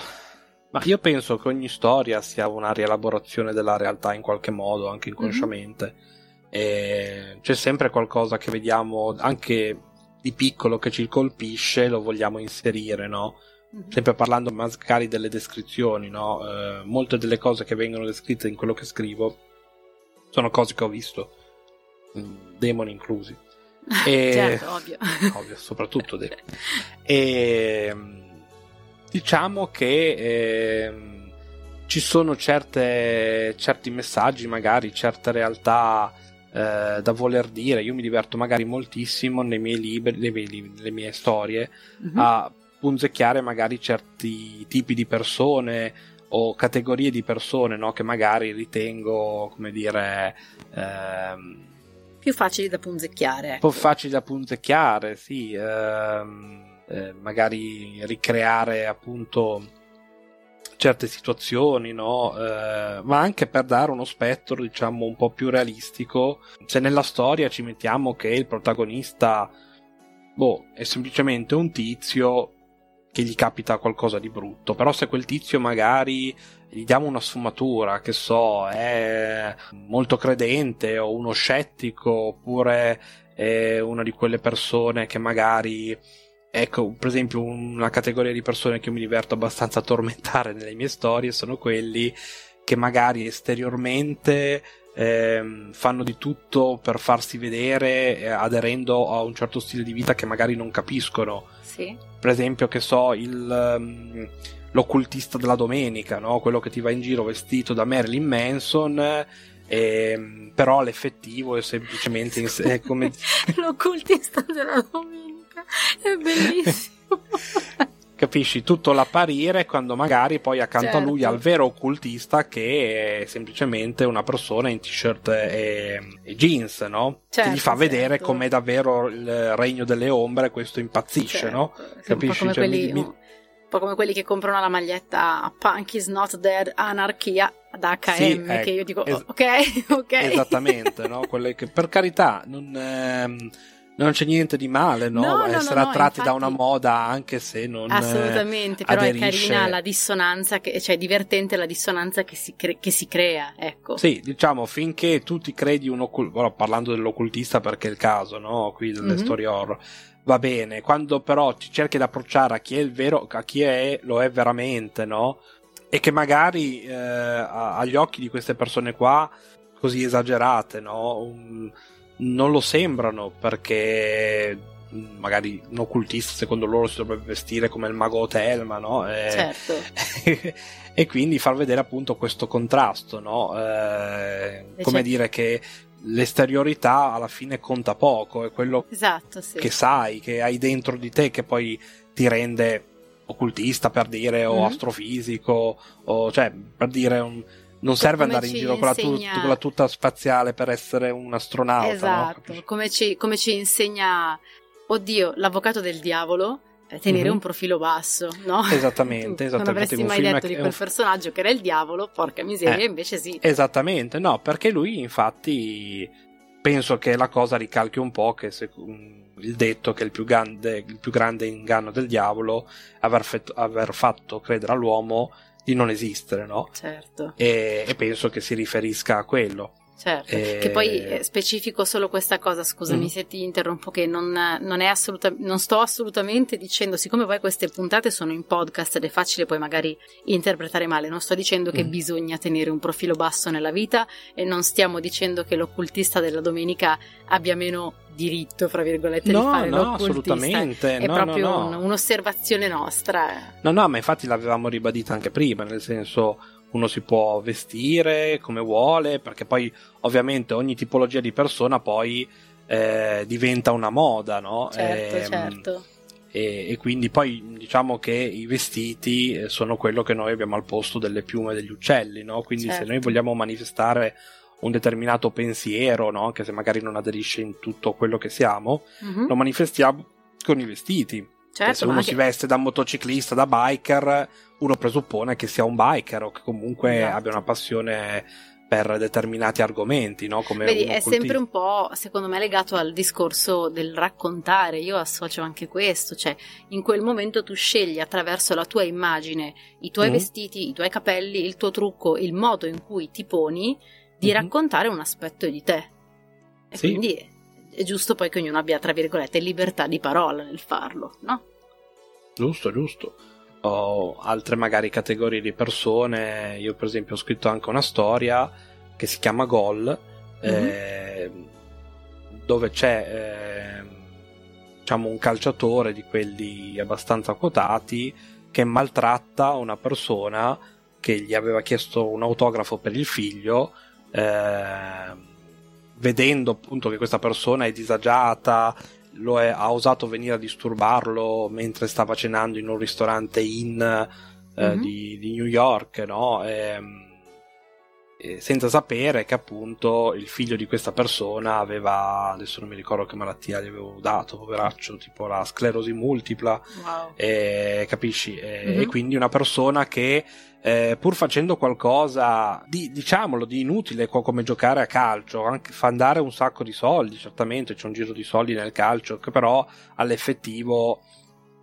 Ma io penso che ogni storia sia una rielaborazione della realtà in qualche modo, anche inconsciamente. Mm-hmm. E c'è sempre qualcosa che vediamo anche di piccolo che ci colpisce lo vogliamo inserire, no? Mhm. Sempre parlando magari delle descrizioni, no? Eh, molte delle cose che vengono descritte in quello che scrivo sono cose che ho visto, mm, demoni inclusi. E... certo, ovvio. ovvio, soprattutto demoni. E diciamo che eh, ci sono certe, certi messaggi, magari certe realtà eh, da voler dire. Io mi diverto magari moltissimo nei miei libri, nei miei libri nelle mie storie, mm-hmm. a punzecchiare magari certi tipi di persone o categorie di persone no? che magari ritengo, come dire... Ehm, più facili da punzecchiare. Ecco. Po' facili da punzecchiare, sì. Ehm, eh, magari ricreare appunto certe situazioni, no? eh, ma anche per dare uno spettro, diciamo, un po' più realistico. Se nella storia ci mettiamo che il protagonista, boh, è semplicemente un tizio che gli capita qualcosa di brutto, però se quel tizio magari gli diamo una sfumatura, che so, è molto credente o uno scettico, oppure è una di quelle persone che magari Ecco, per esempio, una categoria di persone che io mi diverto abbastanza a tormentare nelle mie storie sono quelli che magari esteriormente eh, fanno di tutto per farsi vedere eh, aderendo a un certo stile di vita che magari non capiscono. Sì. Per esempio, che so, il, um, l'occultista della domenica, no? quello che ti va in giro vestito da Marilyn Manson. Eh, però l'effettivo è semplicemente in, è come... l'occultista della domenica è bellissimo. Capisci tutto l'apparire quando magari poi accanto certo. a lui al vero occultista che è semplicemente una persona in t-shirt e, e jeans, no? Certo, che gli fa certo. vedere com'è davvero il regno delle ombre, questo impazzisce, certo. no? Capisci? Un po' come, cioè, quelli, mi, un po' come quelli che comprano la maglietta Punk is not dead, anarchia da HM, sì, ecco, che io dico, es- ok, ok. Esattamente, no? Quelle che per carità non... Ehm, non c'è niente di male, no? no, no Essere no, attratti infatti, da una moda anche se non Assolutamente, però aderisce. è carina la dissonanza, che, cioè è divertente la dissonanza che si, cre- che si, crea, ecco. Sì, diciamo, finché tu ti credi un occultista, parlando dell'occultista perché è il caso, no? Qui delle mm-hmm. storie horror, va bene, quando però ti cerchi di approcciare a chi è il vero, a chi è, lo è veramente, no? E che magari eh, agli occhi di queste persone qua, così esagerate, no? Un, non lo sembrano perché mm, magari un occultista secondo loro si dovrebbe vestire come il mago Telma, no? E, certo. e quindi far vedere appunto questo contrasto, no? Eh, come certo. dire che l'esteriorità alla fine conta poco, è quello esatto, sì. che sai, che hai dentro di te che poi ti rende occultista per dire o mm-hmm. astrofisico o cioè per dire un non serve andare in giro insegna... con, la tu- con, la tuta spaziale per essere un astronauta. Esatto, no? come, ci, come ci insegna, oddio, l'avvocato del diavolo, tenere mm-hmm. un profilo basso, no? Esattamente, esattamente. Non avresti mai detto di quel un... personaggio che era il diavolo, porca miseria, eh, invece sì. Esattamente, no, perché lui infatti penso che la cosa ricalchi un po' che se, il detto che il più, grande, il più grande inganno del diavolo aver, fet- aver fatto credere all'uomo di non esistere, no? Certo. E, e penso che si riferisca a quello. Certo, e... che poi eh, specifico solo questa cosa, scusami mm. se ti interrompo, che non, non, è assoluta, non sto assolutamente dicendo, siccome poi queste puntate sono in podcast ed è facile poi magari interpretare male, non sto dicendo mm. che bisogna tenere un profilo basso nella vita e non stiamo dicendo che l'occultista della domenica abbia meno diritto, fra virgolette, no, di fare no, assolutamente. È no, proprio no, un, un'osservazione nostra. No, no, ma infatti l'avevamo ribadita anche prima, nel senso uno si può vestire come vuole, perché poi ovviamente ogni tipologia di persona poi eh, diventa una moda, no? Certo, e, ehm, certo. E, e, quindi poi diciamo che i vestiti eh, sono quello che noi abbiamo al posto delle piume degli uccelli, no? Quindi certo. se noi vogliamo manifestare un determinato pensiero, no? anche se magari non aderisce in tutto quello che siamo, mm-hmm. lo manifestiamo con i vestiti. Certo, se uno anche... si veste da motociclista, da biker, uno presuppone che sia un biker o che comunque esatto. abbia una passione per determinati argomenti, no? Come Vedi, è sempre un po', secondo me, legato al discorso del raccontare. Io associo anche questo, cioè in quel momento tu scegli attraverso la tua immagine, i tuoi mm. vestiti, i tuoi capelli, il tuo trucco, il modo in cui ti poni di mm-hmm. raccontare un aspetto di te. E sì. quindi è giusto poi che ognuno abbia, tra virgolette, libertà di parola nel farlo, no? Giusto, giusto. Ho altre magari categorie di persone. Io, per esempio, ho scritto anche una storia che si chiama Gol, mm-hmm. eh, dove c'è eh, diciamo un calciatore di quelli abbastanza quotati che maltratta una persona che gli aveva chiesto un autografo per il figlio. Eh, vedendo appunto che questa persona è disagiata, è, ha osato venire a disturbarlo mentre stava cenando in un ristorante in eh, mm-hmm. di, di, New York, no? E, senza sapere che appunto il figlio di questa persona aveva, adesso non mi ricordo che malattia gli avevo dato, poveraccio, tipo la sclerosi multipla, wow. e, capisci? E, mm-hmm. e quindi una persona che eh, pur facendo qualcosa di, diciamolo, di inutile come giocare a calcio, anche fa andare un sacco di soldi, certamente c'è un giro di soldi nel calcio, che però all'effettivo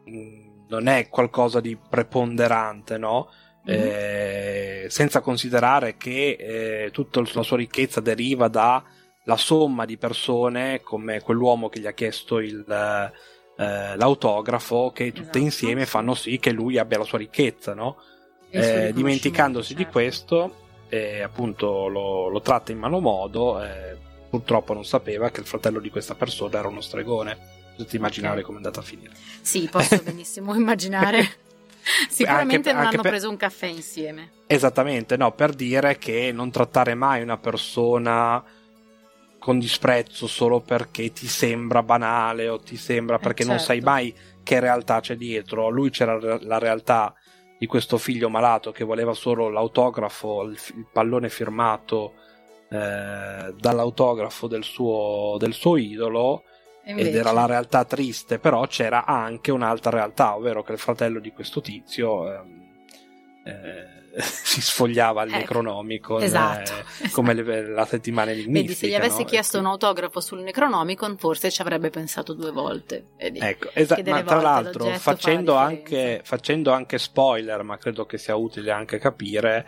mh, mm, non è qualcosa di preponderante, no? Eh, senza considerare che eh, tutta la sua ricchezza deriva dalla somma di persone come quell'uomo che gli ha chiesto il, eh, l'autografo, che tutte esatto. insieme fanno sì che lui abbia la sua ricchezza, no? eh, dimenticandosi certo. di questo, appunto lo, lo, tratta in malo modo. Eh, purtroppo non sapeva che il fratello di questa persona era uno stregone. Potete immaginare okay. come è andata a finire. Sì, posso benissimo immaginare. Sicuramente anche, non anche hanno per... preso un caffè insieme. Esattamente, no, per dire che non trattare mai una persona con disprezzo solo perché ti sembra banale o ti sembra eh, perché certo. non sai certo. mai che realtà c'è dietro. Lui c'era la realtà di questo figlio malato che voleva solo l'autografo, il, il pallone firmato eh, dall'autografo del suo, del suo idolo ed era la realtà triste, però c'era anche un'altra realtà, ovvero che il fratello di questo tizio eh, eh, si sfogliava il ecco, Necronomicon esatto, eh, esatto. come le, la settimana enigmistica. Vedi, se gli avessi no? chiesto ecco. un autografo sul Necronomicon, forse ci avrebbe pensato due volte. Vedi, ecco, esatto. Ma tra l'altro, facendo anche, facendo anche, spoiler, ma credo che sia utile anche capire,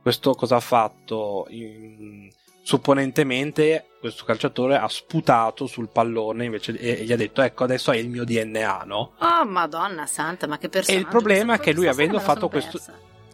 questo cosa ha fatto? In, supponentemente questo calciatore ha sputato sul pallone invece e, gli ha detto ecco adesso è il mio DNA no? oh madonna santa ma che persona e il problema è che lui avendo fatto questo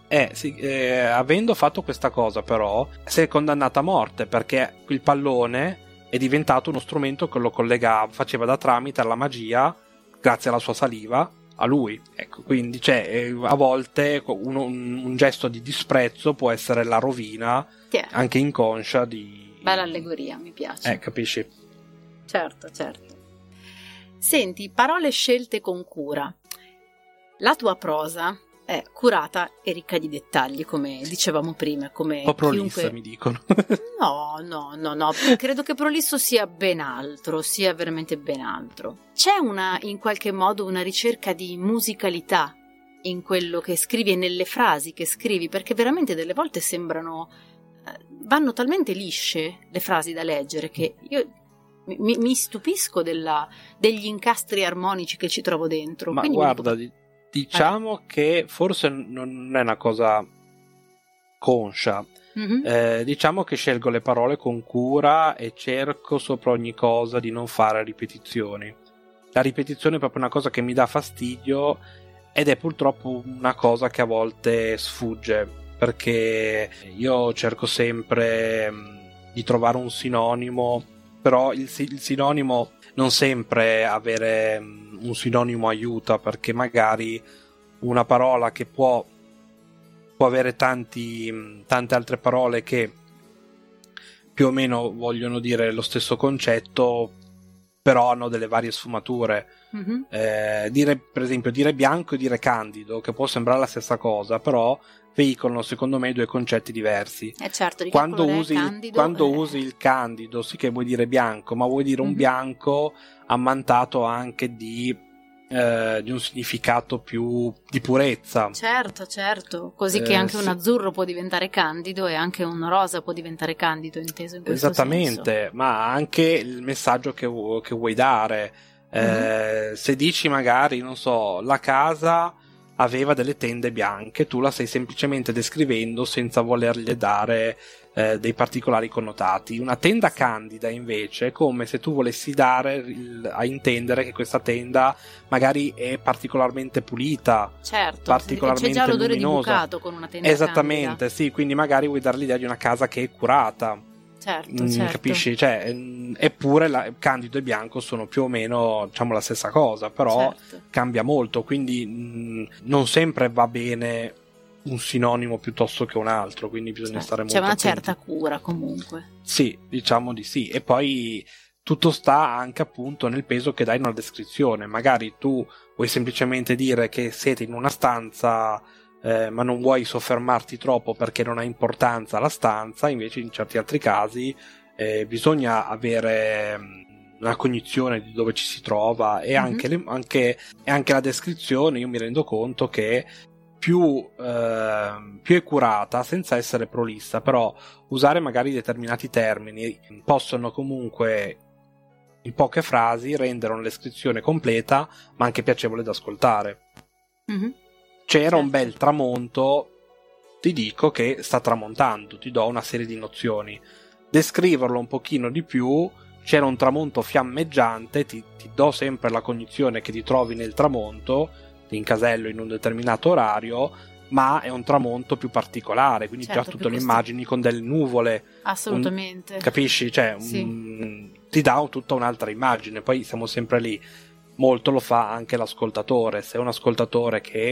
eh, sì, eh, avendo fatto questa cosa però si è condannato a morte perché il pallone è diventato uno strumento che lo collegava, faceva da tramite alla magia grazie alla sua saliva a lui. Ecco, quindi cioè, eh, a volte un, un, gesto di disprezzo può essere la rovina yeah. anche inconscia di... Bella allegoria, mi piace. Eh, capisci? Certo, certo. Senti, parole scelte con cura. La tua prosa è curata e ricca di dettagli, come dicevamo prima. Come Un po' prolissa, chiunque... mi dicono. No, no, no, no, credo che prolisso sia ben altro, sia veramente ben altro. C'è una, in qualche modo, una ricerca di musicalità in quello che scrivi e nelle frasi che scrivi, perché veramente delle volte sembrano, vanno talmente lisce le frasi da leggere che io mi, mi stupisco della, degli incastri armonici che ci trovo dentro. Ma Quindi guarda, dico- di- diciamo che forse non è una cosa conscia. Mhm. Eh, diciamo che scelgo le parole con cura e cerco sopra ogni cosa di non fare ripetizioni. La ripetizione è proprio una cosa che mi dà fastidio ed è purtroppo una cosa che a volte sfugge perché io cerco sempre mh, di trovare un sinonimo, però il, il sinonimo non sempre avere mh, un sinonimo aiuta perché magari una parola che può può avere tanti, mh, tante altre parole che più o meno vogliono dire lo stesso concetto, però hanno delle varie sfumature. Mhm. Eh, dire, per esempio, dire bianco e dire candido, che può sembrare la stessa cosa, però veicolano secondo me due concetti diversi. Eh certo, di Quando, usi, candido, quando eh, usi il candido, sì che vuoi dire bianco, ma vuoi dire un Mhm. bianco ammantato anche di, eh, di un significato più di purezza. Certo, certo, così che Eh, anche un sì. azzurro può diventare candido e anche un rosa può diventare candido, inteso in questo Esattamente, ma anche il messaggio che, vu- che vuoi dare. Mhm. Eh, Se dici magari, non so, la casa aveva delle tende bianche, tu la stai semplicemente descrivendo senza volergli dare eh, dei particolari connotati. Una tenda candida invece è come se tu volessi dare il- a intendere che questa tenda magari è particolarmente pulita. Certo, particolarmente c'è già l'odore luminosa. di bucato con una tenda Esattamente, candida. sì, quindi magari vuoi dare l'idea di una casa che è curata. Certo, Mm, certo. Capisci? Cioè, mm, eppure la- candido e bianco sono più o meno diciamo la stessa cosa, però Certo. cambia molto, quindi mm, non sempre va bene un sinonimo piuttosto che un altro, quindi bisogna Certo. stare molto C'è una attenti. certa cura comunque. Sì, diciamo di sì. E poi tutto sta anche appunto nel peso che dai in una descrizione. Magari tu vuoi semplicemente dire che siete in una stanza, eh, ma non vuoi soffermarti troppo perché non ha importanza la stanza, invece in certi altri casi eh, bisogna avere mm, una cognizione di dove ci si trova e Mhm. anche, le- anche- e anche la descrizione, io mi rendo conto che più, ehm, più è curata senza essere prolissa, però usare magari determinati termini possono comunque in poche frasi rendere una descrizione completa ma anche piacevole da ascoltare. Mhm. C'era Certo. un bel tramonto, ti dico che sta tramontando, ti do una serie di nozioni. Descriverlo un pochino di più, c'era un tramonto fiammeggiante, ti, ti do sempre la cognizione che ti trovi nel tramonto, ti incasello in un determinato orario, ma è un tramonto più particolare, quindi Certo, già tu più te lo immagini con delle nuvole, Assolutamente. capisci? Cioè, Sì. un- ti dà tutta un'altra immagine, poi siamo sempre lì. Molto lo fa anche l'ascoltatore, se è un ascoltatore che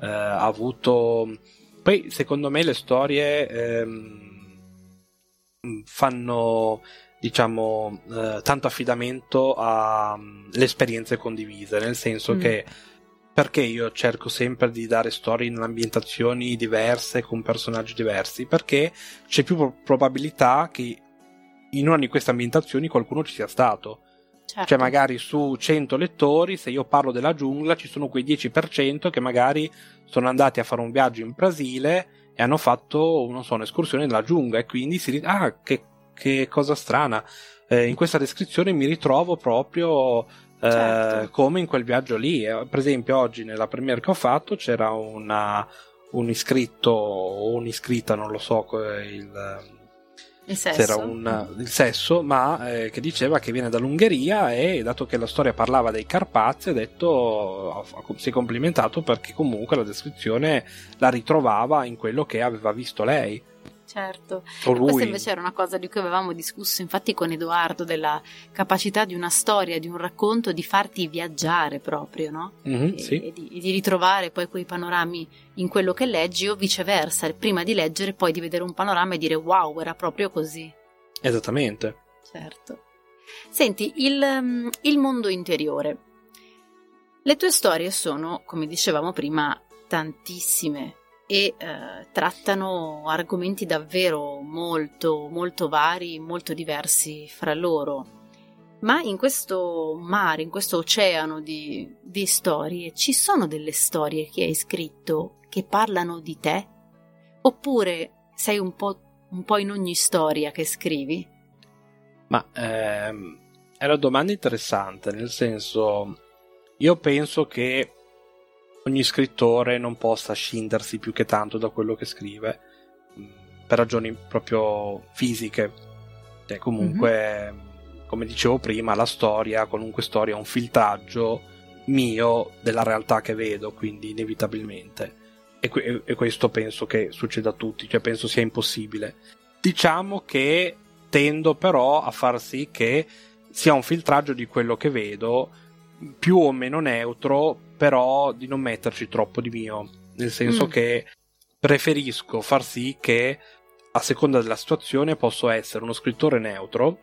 eh, ha avuto... Poi secondo me le storie ehm, fanno diciamo eh, tanto affidamento alle esperienze condivise, nel senso Mm. che perché io cerco sempre di dare storie in ambientazioni diverse con personaggi diversi? Perché c'è più pro- probabilità che in una di queste ambientazioni qualcuno ci sia stato. Certo. Cioè, magari su 100 lettori, se io parlo della giungla, ci sono quei 10% che magari sono andati a fare un viaggio in Brasile e hanno fatto, non so, un'escursione nella giungla e quindi si dice, ah, che, che cosa strana. Eh, in questa descrizione mi ritrovo proprio eh, Certo. come in quel viaggio lì. Eh, Per esempio, oggi nella premiere che ho fatto c'era una, un iscritto o un'iscritta, non lo so, il, Il sesso. c'era un, il sesso, ma eh, che diceva che viene dall'Ungheria e dato che la storia parlava dei Carpazi, ha detto, si è complimentato perché comunque la descrizione la ritrovava in quello che aveva visto lei Certo. Questa invece era una cosa di cui avevamo discusso infatti con Edoardo, della capacità di una storia, di un racconto, di farti viaggiare proprio, no? Mhm, E, sì. e di, di ritrovare poi quei panorami in quello che leggi o viceversa, prima di leggere poi di vedere un panorama e dire wow, era proprio così. Esattamente. Certo. Senti, il, mm, il mondo interiore. Le tue storie sono, come dicevamo prima, tantissime e eh, trattano argomenti davvero molto, molto vari, molto diversi fra loro. Ma in questo mare, in questo oceano di, di storie, ci sono delle storie che hai scritto che parlano di te? Oppure sei un po', un po in ogni storia che scrivi? Ma ehm, è una domanda interessante, nel senso, io penso che ogni scrittore non possa scindersi più che tanto da quello che scrive mm, per ragioni proprio fisiche. Cioè, comunque, mm-hmm. come dicevo prima, la storia, qualunque storia, è un filtraggio mio della realtà che vedo, quindi inevitabilmente. E, que- e questo penso che succeda a tutti, cioè penso sia impossibile. Diciamo che tendo però a far sì che sia un filtraggio di quello che vedo, più o meno neutro, però di non metterci troppo di mio, nel senso mm. che preferisco far sì che a seconda della situazione posso essere uno scrittore neutro,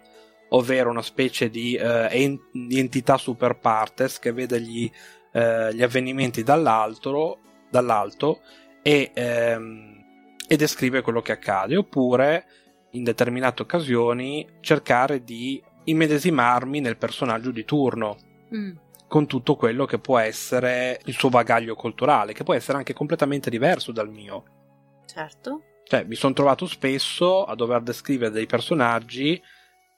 ovvero una specie di, ent- di entità super partes che vede gli, uh, gli avvenimenti dall'alto, dall'alto e, um, e descrive quello che accade, oppure in determinate occasioni cercare di immedesimarmi nel personaggio di turno. Mm con tutto quello che può essere il suo bagaglio culturale, che può essere anche completamente diverso dal mio. Certo. Cioè, mi sono trovato spesso a dover descrivere dei personaggi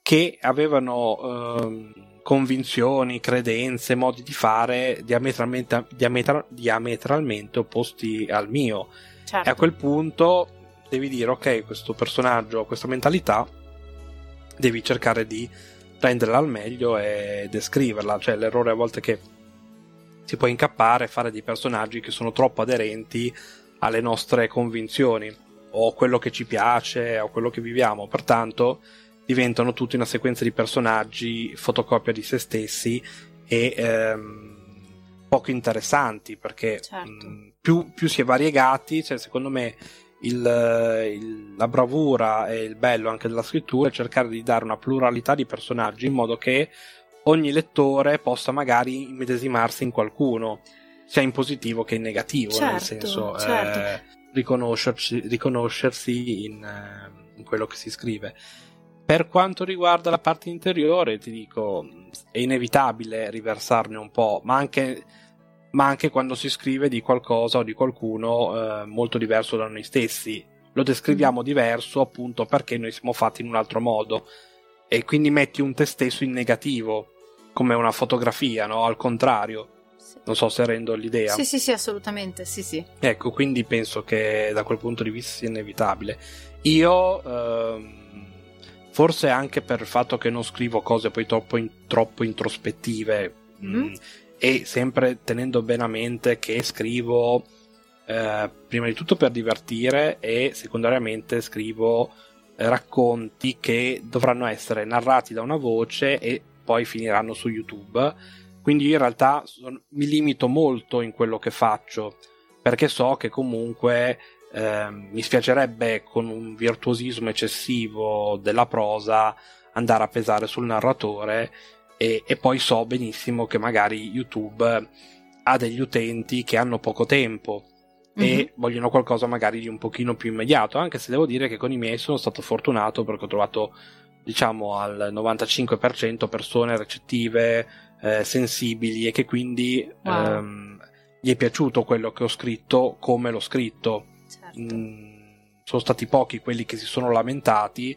che avevano eh, convinzioni, credenze, modi di fare diametralmente, diametra, diametralmente opposti al mio. Certo. E a quel punto devi dire, ok, questo personaggio, questa mentalità, devi cercare di prenderla al meglio e descriverla. Cioè, l'errore a volte che si può incappare è fare dei personaggi che sono troppo aderenti alle nostre convinzioni o a quello che ci piace o a quello che viviamo. Pertanto diventano tutti una sequenza di personaggi fotocopia di se stessi e ehm, poco interessanti perché certo. mh, più, più si è variegati, cioè secondo me il, il, la bravura e il bello anche della scrittura è cercare di dare una pluralità di personaggi in modo che ogni lettore possa magari immedesimarsi in qualcuno, sia in positivo che in negativo, certo, nel senso certo. eh, riconoscersi, riconoscersi in, eh, in quello che si scrive. Per quanto riguarda la parte interiore, ti dico, è inevitabile riversarne un po', ma anche ma anche quando si scrive di qualcosa o di qualcuno eh, molto diverso da noi stessi. Lo descriviamo mm. diverso appunto perché noi siamo fatti in un altro modo e quindi metti un te stesso in negativo, come una fotografia, no? Al contrario. Non so se rendo l'idea. Sì, sì, sì, assolutamente, sì, sì. Ecco, quindi penso che da quel punto di vista sia inevitabile. Io, ehm, forse anche per il fatto che non scrivo cose poi troppo, in, troppo introspettive, mm. mh, e sempre tenendo bene a mente che scrivo eh, prima di tutto per divertire e secondariamente scrivo eh, racconti che dovranno essere narrati da una voce e poi finiranno su YouTube. Quindi io in realtà son, mi limito molto in quello che faccio perché so che comunque eh, mi spiacerebbe con un virtuosismo eccessivo della prosa andare a pesare sul narratore e, e poi so benissimo che magari YouTube ha degli utenti che hanno poco tempo e mm-hmm. vogliono qualcosa magari di un pochino più immediato, anche se devo dire che con i miei sono stato fortunato perché ho trovato diciamo al 95% persone recettive, eh, sensibili e che quindi wow. ehm, gli è piaciuto quello che ho scritto come l'ho scritto. Certo. Mm, sono stati pochi quelli che si sono lamentati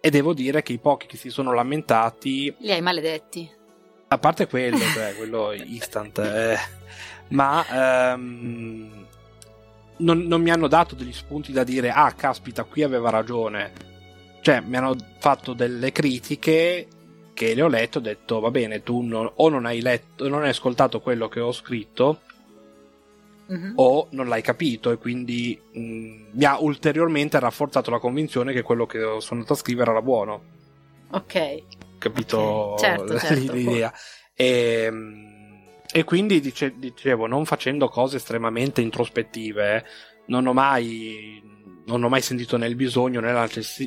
e devo dire che i pochi che si sono lamentati. Li hai maledetti. A parte quello, cioè quello instant, eh, ma ehm, non, non, mi hanno dato degli spunti da dire: ah, caspita, qui aveva ragione. Cioè, mi hanno fatto delle critiche che le ho letto ho detto: va bene, tu non, o non hai letto, non hai ascoltato quello che ho scritto, uh-huh. o non l'hai capito e quindi mh, mm, mi ha ulteriormente rafforzato la convinzione che quello che sono andato a scrivere era buono. Ok. Capito okay. Certo, certo, l'idea. E, ehm, e, quindi dice, dicevo, non facendo cose estremamente introspettive, non ho mai non ho mai sentito nel bisogno né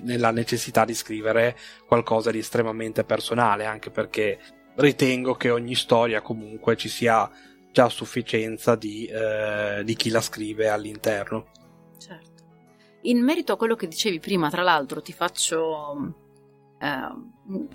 nella necessità di scrivere qualcosa di estremamente personale, anche perché ritengo che ogni storia comunque ci sia già a sufficienza di, eh, di chi la scrive all'interno. Certo. In merito a quello che dicevi prima, tra l'altro, ti faccio. Eh,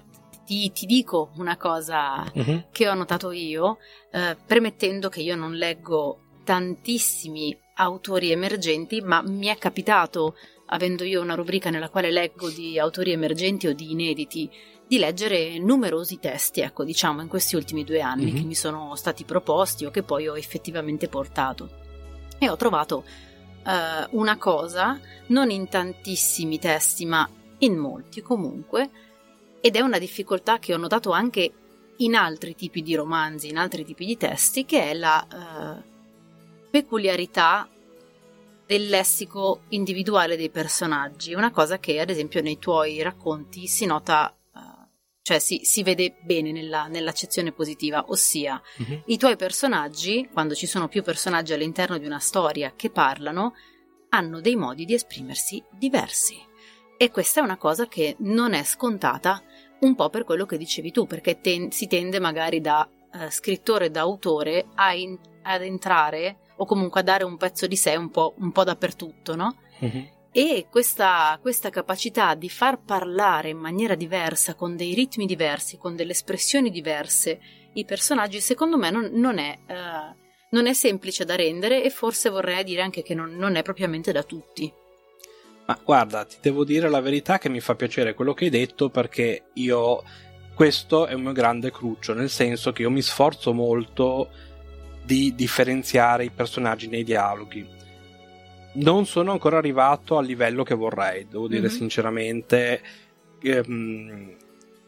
ti, ti, dico una cosa uh-huh. che ho notato io, eh, premettendo che io non leggo tantissimi autori emergenti, ma mi è capitato, avendo io una rubrica nella quale leggo di autori emergenti o di inediti, di leggere numerosi testi, ecco, diciamo, in questi ultimi due anni mm-hmm. che mi sono stati proposti o che poi ho effettivamente portato. E ho trovato uh, una cosa, non in tantissimi testi, ma in molti comunque, ed è una difficoltà che ho notato anche in altri tipi di romanzi, in altri tipi di testi, che è la uh, peculiarità del lessico individuale dei personaggi, una cosa che ad esempio nei tuoi racconti si nota cioè si, si vede bene nella, nell'accezione positiva, ossia uh-huh. i tuoi personaggi, quando ci sono più personaggi all'interno di una storia che parlano, hanno dei modi di esprimersi diversi. E questa è una cosa che non è scontata un po' per quello che dicevi tu, perché ten- si tende magari da uh, scrittore, da autore a in- ad entrare o comunque a dare un pezzo di sé un po', un po dappertutto, no? Uh-huh. E questa, questa, capacità di far parlare in maniera diversa, con dei ritmi diversi, con delle espressioni diverse, i personaggi, secondo me non, non, è, uh, non è, semplice da rendere e forse vorrei dire anche che non, non, è propriamente da tutti. Ma guarda, ti devo dire la verità che mi fa piacere quello che hai detto perché io questo è un mio grande cruccio, nel senso che io mi sforzo molto di differenziare i personaggi nei dialoghi non sono ancora arrivato al livello che vorrei, devo dire mm-hmm. sinceramente. Ehm,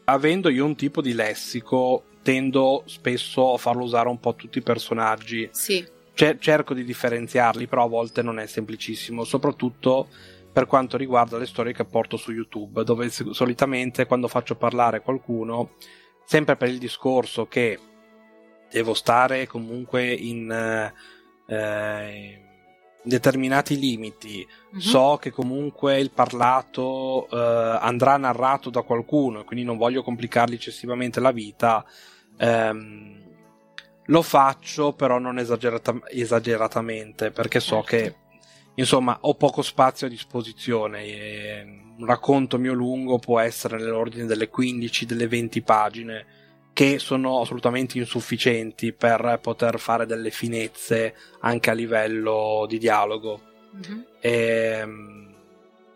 avendo io un tipo di lessico, tendo spesso a farlo usare un po' tutti i personaggi. Sì. C- cerco di differenziarli, però a volte non è semplicissimo, soprattutto per quanto riguarda le storie che porto su YouTube, dove solitamente quando faccio parlare qualcuno, sempre per il discorso che devo stare comunque in. Eh, determinati limiti, mm-hmm. so che comunque il parlato eh, andrà narrato da qualcuno, quindi non voglio complicargli eccessivamente la vita, ehm, lo faccio però non esagerata- esageratamente perché so certo. che insomma ho poco spazio a disposizione e un racconto mio lungo può essere nell'ordine delle 15, delle 20 pagine che sono assolutamente insufficienti per poter fare delle finezze anche a livello di dialogo. Mm-hmm. E, ehm,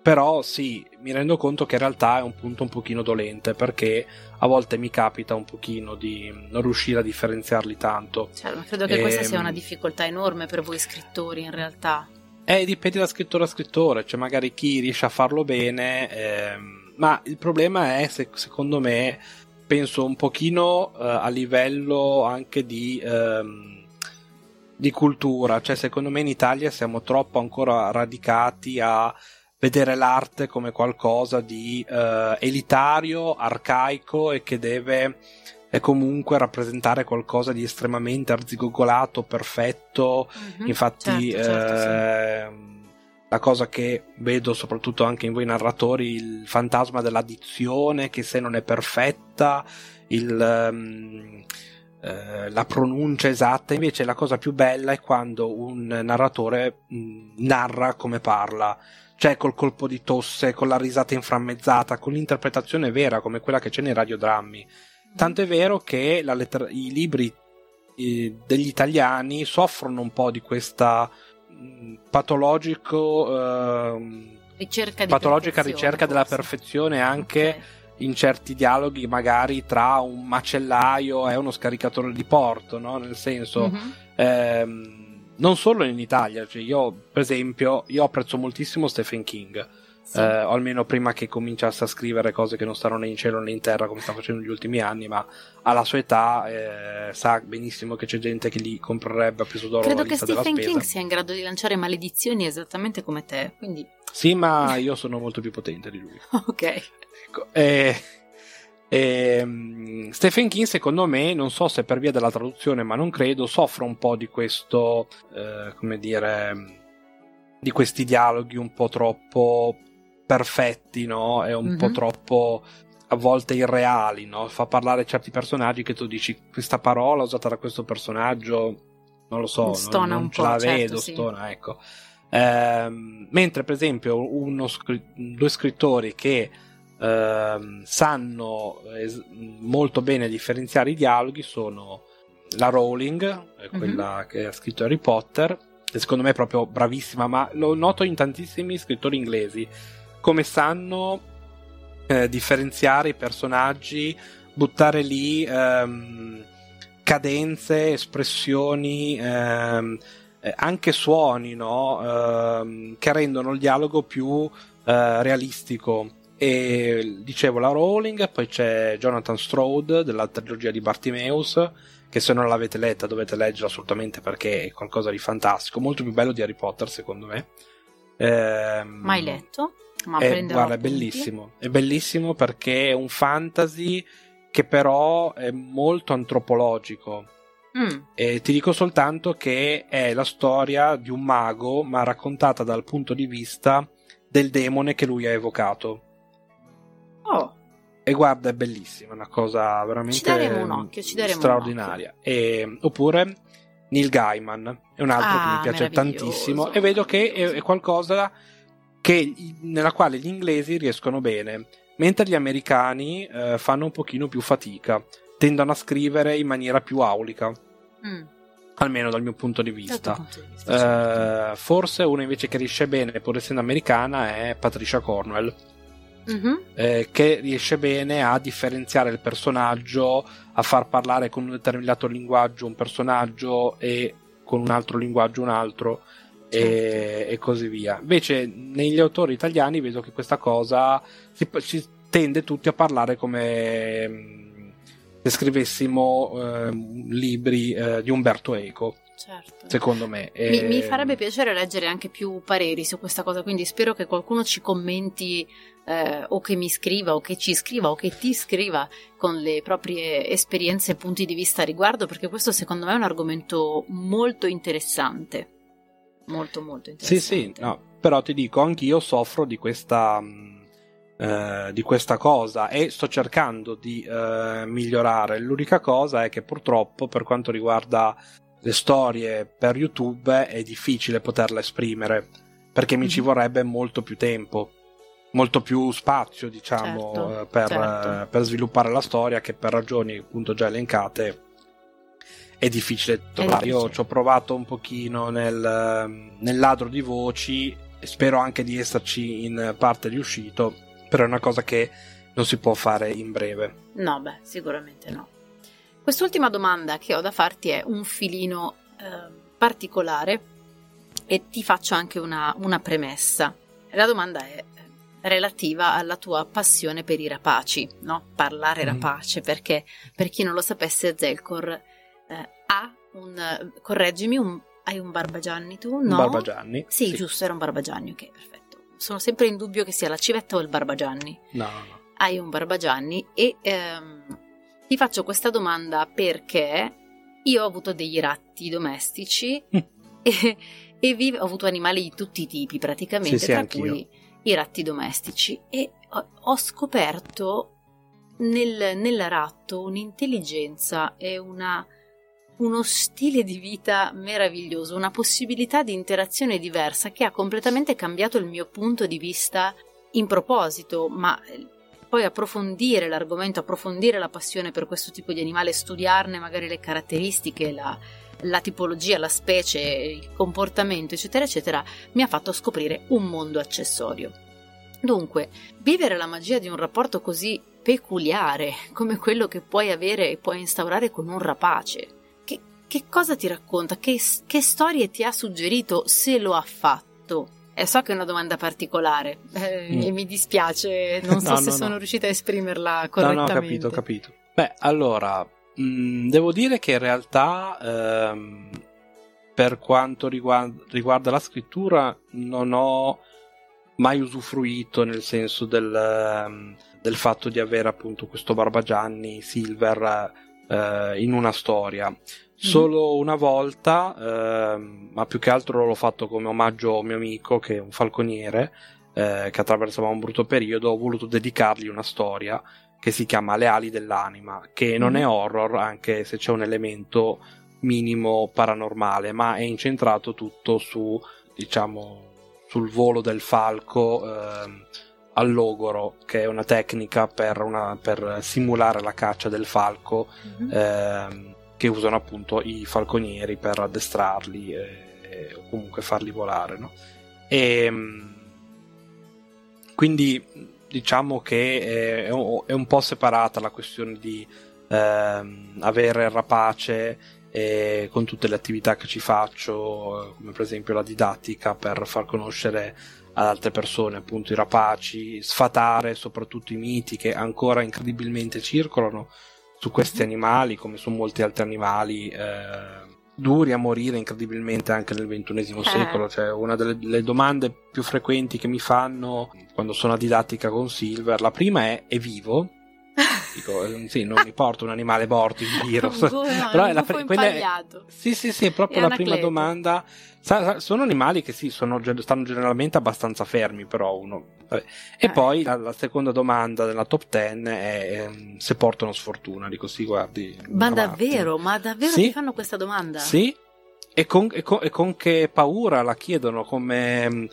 però sì, mi rendo conto che in realtà è un punto un pochino dolente perché a volte mi capita un pochino di non riuscire a differenziarli tanto. Cioè, ma credo che e, questa sia una ehm, difficoltà enorme per voi scrittori in realtà. Eh, dipende da scrittore a scrittore, cioè magari chi riesce a farlo bene, ehm, ma il problema è, se, secondo me, penso un pochino uh, a livello anche di, um, di cultura, cioè secondo me in Italia siamo troppo ancora radicati a vedere l'arte come qualcosa di uh, elitario, arcaico e che deve eh, comunque rappresentare qualcosa di estremamente arzigogolato, perfetto. Mm-hmm, Infatti, certo, certo, eh, sì la cosa che vedo soprattutto anche in voi narratori, il fantasma dell'addizione, che se non è perfetta, il, um, eh, la pronuncia esatta, invece la cosa più bella è quando un narratore mh, mm, narra come parla, cioè col colpo di tosse, con la risata inframmezzata, con l'interpretazione vera come quella che c'è nei radiodrammi. Tanto è vero che letter- i libri eh, degli italiani soffrono un po' di questa patologico eh, ricerca patologica ricerca della perfezione anche okay. in certi dialoghi magari tra un macellaio e uno scaricatore di porto no? nel senso mm-hmm. ehm, non solo in Italia cioè io per esempio io apprezzo moltissimo Stephen King sì. eh, o almeno prima che cominciasse a scrivere cose che non stanno né in cielo né in terra come sta facendo negli ultimi anni, ma alla sua età eh, sa benissimo che c'è gente che li comprerebbe a peso d'oro. Credo che Stephen King sia in grado di lanciare maledizioni esattamente come te, quindi... Sì, ma io sono molto più potente di lui. ok. Ecco, eh, eh, Stephen King, secondo me, non so se per via della traduzione, ma non credo, soffre un po' di questo, eh, come dire, di questi dialoghi un po' troppo perfetti, no? È un mm-hmm. po' mhm. troppo a volte irreali, no? Fa parlare certi personaggi che tu dici questa parola usata da questo personaggio non lo so, stona non, non ce la certo, vedo, sì. stona, ecco. Ehm, mentre per esempio uno due scrittori che ehm, sanno es- molto bene differenziare i dialoghi sono la Rowling, eh, quella che ha scritto Harry Potter, e secondo me è proprio bravissima, ma lo noto in tantissimi scrittori inglesi, come sanno eh, differenziare i personaggi, buttare lì ehm, cadenze, espressioni, ehm, eh, anche suoni, no? Ehm, che rendono il dialogo più eh, realistico. E dicevo la Rowling, poi c'è Jonathan Strode della trilogia di Bartimeus, che se non l'avete letta dovete leggere assolutamente perché è qualcosa di fantastico, molto più bello di Harry Potter secondo me. Ehm, Mai letto? Ma è, prenderò guarda, è bellissimo. È bellissimo perché è un fantasy che però è molto antropologico. Mm, E ti dico soltanto che è la storia di un mago, ma raccontata dal punto di vista del demone che lui ha evocato. Oh, E guarda, è bellissima, è una cosa veramente Ci daremo un occhio, ci daremo un straordinaria. E- oppure Neil Gaiman è un altro che Ah, mi piace meraviglioso. tantissimo e vedo che è, è qualcosa che- nella quale gli inglesi riescono bene, mentre gli americani eh, fanno un pochino più fatica, tendono a scrivere in maniera più aulica, mm, almeno dal mio punto di vista. punto di vista, certo. Eh, forse una invece che riesce bene, pur essendo americana, è Patricia Cornwell Mhm, eh, che riesce bene a differenziare il personaggio, a far parlare con un determinato linguaggio un personaggio e con un altro linguaggio un altro Certo. e così via. Invece negli autori italiani vedo che questa cosa si, si tende tutti a parlare come mm, se scrivessimo ehm, libri eh, di Umberto Eco, certo. secondo me. Mi, E- mi farebbe piacere leggere anche più pareri su questa cosa, quindi spero che qualcuno ci commenti eh, o che mi scriva o che ci scriva o che ti scriva con le proprie esperienze e punti di vista a riguardo, perché questo secondo me è un argomento molto interessante. Molto molto Sì, interessante. sì, no, però ti dico, anch'io soffro di questa, mh, eh, di questa cosa e sto cercando di eh, migliorare. L'unica cosa è che purtroppo per quanto riguarda le storie per YouTube è difficile poterle esprimere perché mi ci Mhm. vorrebbe molto più tempo, molto più spazio, diciamo, Certo, eh, per, certo. eh, per sviluppare la storia che per ragioni appunto già elencate è difficile trovare. Io ci ho provato un pochino nel, ehm, nel ladro di voci spero anche di esserci in parte riuscito, però è una cosa che non si può fare in breve. No, beh, sicuramente no. Quest'ultima domanda che ho da farti è un filino eh, particolare e ti faccio anche una, una premessa. La domanda è eh, relativa alla tua passione per i rapaci, no? Parlare Mhm. rapace, perché per chi non lo sapesse Zelcor eh, ha un... correggimi, un, hai un Barbagianni tu? No? Un Barbagianni. Sì, giusto, era un Barbagianni, ok, perfetto. Sono sempre in dubbio che sia la civetta o il Barbagianni No, no, no. hai un Barbagianni e ehm, ti faccio questa domanda perché io ho avuto degli ratti domestici Mm. e, e vive- ho avuto animali di tutti i tipi praticamente, Sì, sì, tra anch'io. cui i ratti domestici e ho, ho scoperto nel, nel ratto un'intelligenza e una, uno stile di vita meraviglioso, una possibilità di interazione diversa che ha completamente cambiato il mio punto di vista in proposito, ma eh, poi approfondire l'argomento, approfondire la passione per questo tipo di animale, studiarne magari le caratteristiche, la, la tipologia, la specie, il comportamento, eccetera, eccetera, mi ha fatto scoprire un mondo accessorio. Dunque, vivere la magia di un rapporto così peculiare come quello che puoi avere e puoi instaurare con un rapace, che, cosa ti racconta? Che, che storie ti ha suggerito se lo ha fatto? Eh, so che è una domanda particolare eh, Mm. e mi dispiace, non so No, se no, sono no. riuscita a esprimerla No, correttamente. no, ho capito, ho capito. Beh, allora, mh, devo dire che in realtà, ehm, per quanto riguarda, riguarda la scrittura, non ho mai usufruito nel senso del, ehm, del fatto di avere appunto questo Barbagianni Silver eh, in una storia. Solo una volta, ehm, ma più che altro l'ho fatto come omaggio a un mio amico che è un falconiere eh, che attraversava un brutto periodo, ho voluto dedicargli una storia che si chiama Le ali dell'anima, che non Mhm. è horror, anche se c'è un elemento minimo paranormale, ma è incentrato tutto su, diciamo, sul volo del falco eh, al logoro, che è una tecnica per, una, per simulare la caccia del falco mm-hmm. eh, che usano appunto i falconieri per addestrarli eh, o comunque farli volare. No? E, ehm, quindi diciamo che è, è, un po' separata la questione di ehm, avere il rapace eh, con tutte le attività che ci faccio, come per esempio la didattica per far conoscere ad altre persone appunto i rapaci, sfatare soprattutto i miti che ancora incredibilmente circolano su questi mhm. animali come su molti altri animali eh, duri a morire incredibilmente anche nel ventunesimo eh. secolo. Cioè, una delle domande più frequenti che mi fanno quando sono a didattica con Silver, la prima è: è vivo? Dico, eh, sì, non mi porto un animale morto in giro. no, Però è la pre- quella è, sì, sì, sì, è proprio è la prima domanda. Sa, sono animali che sì, sono, stanno generalmente abbastanza fermi, però uno. Vabbè. E eh. poi la, la, seconda domanda della top 10 è, ehm, se portano sfortuna. Dico sì, guardi. Ma davvero? Ma davvero sì? ti fanno questa domanda? Sì. E con, e, con, e con che paura la chiedono, come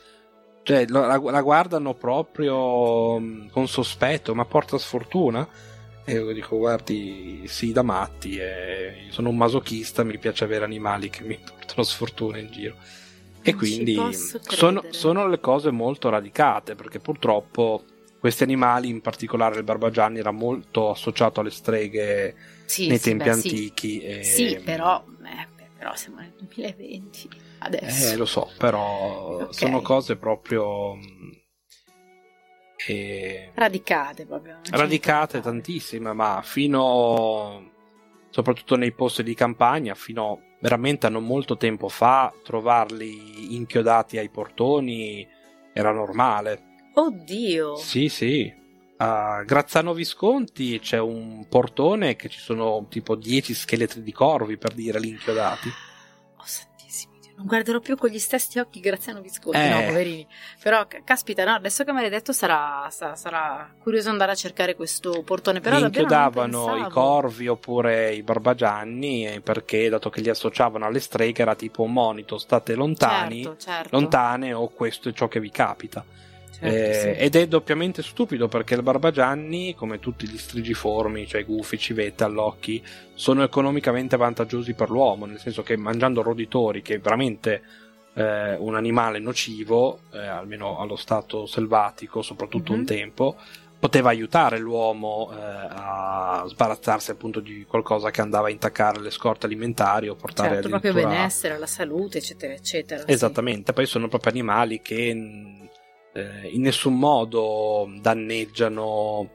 cioè la, la, guardano proprio mm, con sospetto, ma porta sfortuna? E io dico, guardi, sì, da matti, eh, sono un masochista, mi piace avere animali che mi portano sfortuna in giro. E non quindi sono, sono, le cose molto radicate, perché purtroppo questi animali, in particolare il barbagianni, era molto associato alle streghe sì, nei sì, tempi beh, antichi. Sì, e... sì però, eh, però siamo nel 2020 adesso. Eh, lo so, però okay. sono cose proprio e radicate proprio. Radicate tantissime, ma fino soprattutto nei posti di campagna, fino veramente a non molto tempo fa, trovarli inchiodati ai portoni era normale. Oddio! Sì, sì. A Grazzano Visconti c'è un portone che ci sono tipo 10 scheletri di corvi per dire lì inchiodati. Non guarderò più con gli stessi occhi Graziano Visconti, eh. no, poverini. Però, caspita, no, adesso che me l'hai detto sarà, sarà, sarà, curioso andare a cercare questo portone. Però li inchiodavano i corvi oppure i barbagianni eh, perché, dato che li associavano alle streghe, era tipo un monito, state lontani, certo, certo. lontane o questo è ciò che vi capita. Certo, eh, sì. Ed è doppiamente stupido perché il Barbagianni, come tutti gli strigiformi, cioè gufi, civette, allocchi, sono economicamente vantaggiosi per l'uomo, nel senso che mangiando roditori, che è veramente eh, un animale nocivo, eh, almeno allo stato selvatico, soprattutto mm-hmm. un tempo, poteva aiutare l'uomo eh, a sbarazzarsi appunto di qualcosa che andava a intaccare le scorte alimentari o portare certo, addirittura... proprio benessere, la salute, eccetera, eccetera. Esattamente, sì. poi sono proprio animali che eh, in nessun modo danneggiano,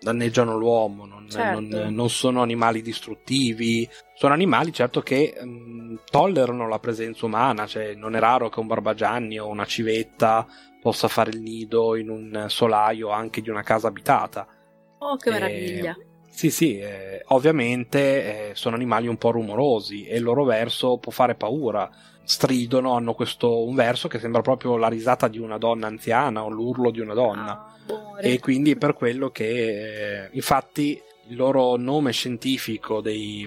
danneggiano l'uomo, non, certo. non, non, sono animali distruttivi, sono animali certo che mh, mm, tollerano la presenza umana, cioè non è raro che un barbagianni o una civetta possa fare il nido in un solaio anche di una casa abitata. Oh, che meraviglia! Eh, sì, sì, eh, ovviamente eh, sono animali un po' rumorosi e il loro verso può fare paura stridono, hanno questo un verso che sembra proprio la risata di una donna anziana o l'urlo di una donna. Ah, e quindi è per quello che, eh, infatti, il loro nome scientifico dei,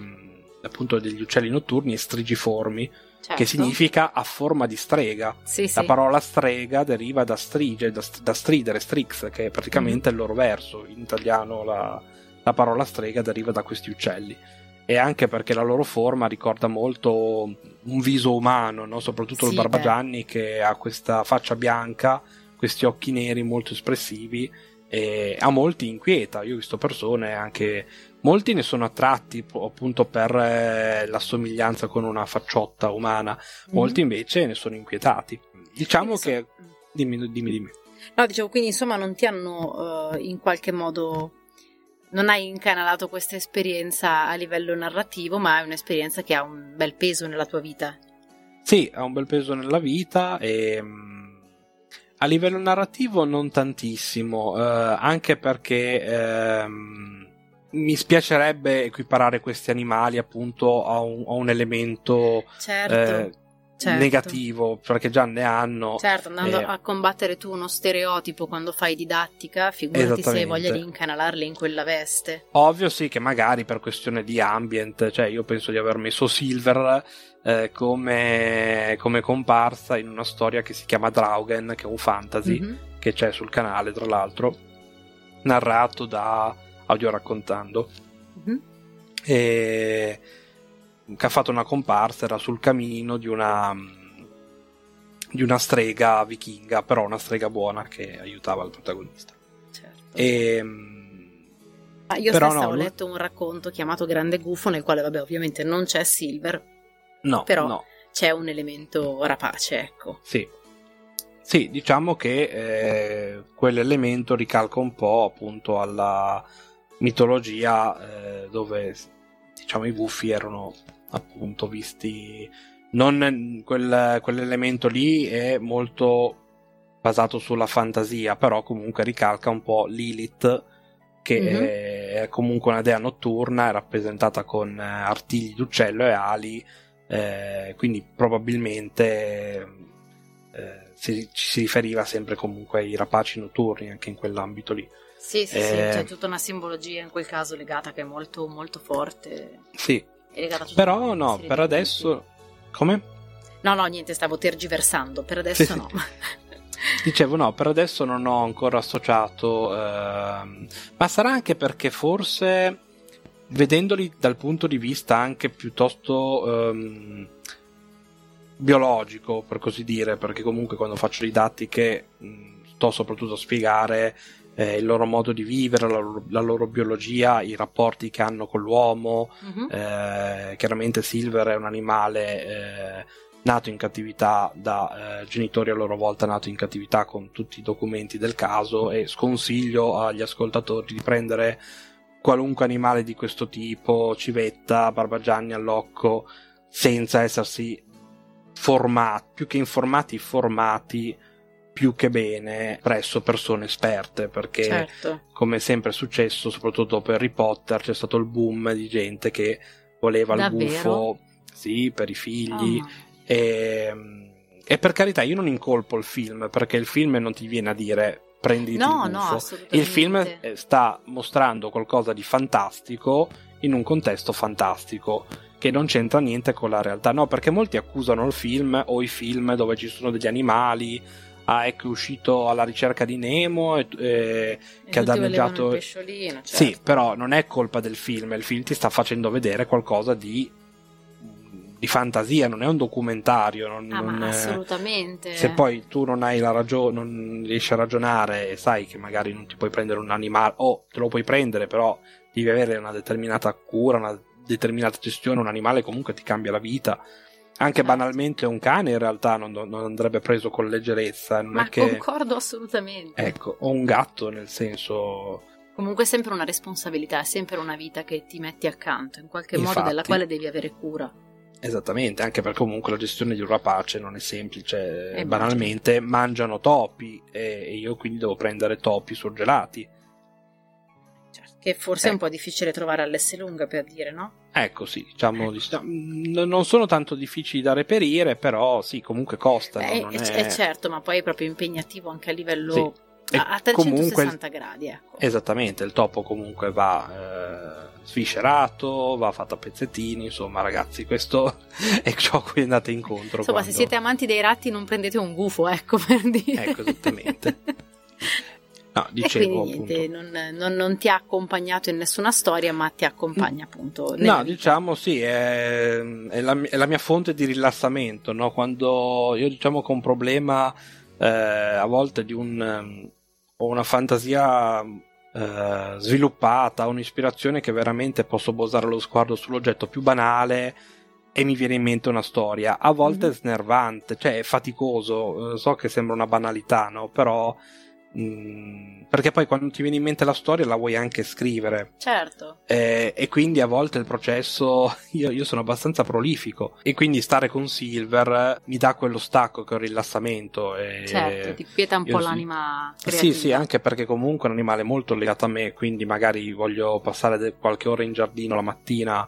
appunto degli uccelli notturni è strigiformi. Certo. Che significa a forma di strega. Sì, la sì. parola strega deriva da strige, da, da stridere, strix, che è praticamente mm. il loro verso. In italiano la, la parola strega deriva da questi uccelli e anche perché la loro forma ricorda molto un viso umano, no? soprattutto sì, il Barbagianni beh. che ha questa faccia bianca, questi occhi neri molto espressivi e a molti inquieta. Io ho visto persone anche molti ne sono attratti appunto per eh, la somiglianza con una facciotta umana, mm-hmm. molti invece ne sono inquietati. Diciamo quindi che so... dimmi, dimmi, dimmi. No, dicevo, quindi insomma non ti hanno uh, in qualche modo non hai incanalato questa esperienza a livello narrativo, ma è un'esperienza che ha un bel peso nella tua vita. Sì, ha un bel peso nella vita e mm, a livello narrativo non tantissimo, eh, anche perché eh, mi spiacerebbe equiparare questi animali appunto a un, a un elemento certo. eh, certo. negativo, perché già ne hanno. Certo, andando eh, a combattere tu uno stereotipo quando fai didattica, figurati se hai voglia di incanalarli in quella veste. Ovvio sì che magari per questione di ambient, cioè io penso di aver messo Silver eh, come, come, comparsa in una storia che si chiama Draugen, che è un fantasy, mm-hmm. che c'è sul canale tra l'altro, narrato da Audio Raccontando. Mm-hmm. E che ha fatto una comparsa, era sul camino di una, di una strega vichinga, però una strega buona che aiutava il protagonista. Certo. E, ah, io però stessa no, ho letto un racconto chiamato Grande Gufo, nel quale, vabbè, ovviamente non c'è Silver, no, però no. c'è un elemento rapace, ecco. Sì. Sì, diciamo che eh, quell'elemento ricalca un po' appunto alla mitologia eh, dove diciamo i gufi erano appunto visti non quel, quell'elemento lì è molto basato sulla fantasia però comunque ricalca un po' Lilith che mm-hmm. è comunque una dea notturna è rappresentata con artigli d'uccello e ali eh, quindi probabilmente eh, si, ci si riferiva sempre comunque ai rapaci notturni anche in quell'ambito lì sì, sì, eh, sì, c'è tutta una simbologia in quel caso legata che è molto, molto forte. Sì, però no, per adesso... Come? No, no, niente, stavo tergiversando, per adesso sì, no. Dicevo no, per adesso non ho ancora associato, ehm, ma sarà anche perché forse vedendoli dal punto di vista anche piuttosto ehm, biologico, per così dire, perché comunque quando faccio didattiche mh, sto soprattutto a spiegare eh, il loro modo di vivere, la loro, la loro, biologia, i rapporti che hanno con l'uomo. Uh-huh. Eh, chiaramente Silver è un animale eh, nato in cattività da eh, genitori a loro volta nato in cattività con tutti i documenti del caso e sconsiglio agli ascoltatori di prendere qualunque animale di questo tipo, civetta, barbagianni, allocco, senza essersi formati, più che informati, formati più che bene presso persone esperte perché certo. come sempre è successo soprattutto dopo Harry Potter c'è stato il boom di gente che voleva Davvero? il buffo sì, per i figli oh. e, e, per carità io non incolpo il film perché il film non ti viene a dire prendi no, il buffo no, il film sta mostrando qualcosa di fantastico in un contesto fantastico che non c'entra niente con la realtà no perché molti accusano il film o i film dove ci sono degli animali ah, ecco è uscito alla ricerca di Nemo e, e, e che ha danneggiato certo. sì però non è colpa del film il film ti sta facendo vedere qualcosa di di fantasia, non è un documentario. Non, ah, non assolutamente. Se poi tu non hai la ragione, non riesci a ragionare e sai che magari non ti puoi prendere un animale, o te lo puoi prendere, però devi avere una determinata cura, una determinata gestione, un animale comunque ti cambia la vita. Anche banalmente un cane in realtà non, non andrebbe preso con leggerezza. Non Ma è che... concordo assolutamente. Ecco, o un gatto nel senso... Comunque è sempre una responsabilità, è sempre una vita che ti metti accanto, in qualche Infatti, modo della quale devi avere cura. Esattamente, anche perché comunque la gestione di un rapace non è semplice. E banalmente mangiano topi e io quindi devo prendere topi surgelati che forse eh. è un po' difficile trovare all'Esselunga per dire, no? Ecco, sì, diciamo, ecco. non sono tanto difficili da reperire, però sì, comunque costano. Beh, è, è... è, certo, ma poi è proprio impegnativo anche a livello sì. a 360 comunque, gradi, ecco. Esattamente, il topo comunque va eh, sviscerato, va fatto a pezzettini, insomma, ragazzi, questo è ciò a cui andate incontro. Insomma, quando... se siete amanti dei ratti non prendete un gufo, ecco, per dire. Ecco, esattamente. No, dicevo, niente, non, non, non, ti ha accompagnato in nessuna storia, ma ti accompagna appunto. No, diciamo sì, è, è, la, è, la, mia fonte di rilassamento. No? Quando io diciamo che ho un problema eh, a volte di un, ho una fantasia eh, sviluppata, un'ispirazione che veramente posso posare lo sguardo sull'oggetto più banale e mi viene in mente una storia. A volte mm-hmm. è snervante, cioè è faticoso. So che sembra una banalità, no? Però Mm, perché poi quando ti viene in mente la storia la vuoi anche scrivere. Certo. Eh, e quindi a volte il processo, io, io, sono abbastanza prolifico e quindi stare con Silver mi dà quello stacco che ho rilassamento. E certo, ti quieta un po' l'anima creativa. Sì, sì, anche perché comunque è un animale molto legato a me, quindi magari voglio passare qualche ora in giardino la mattina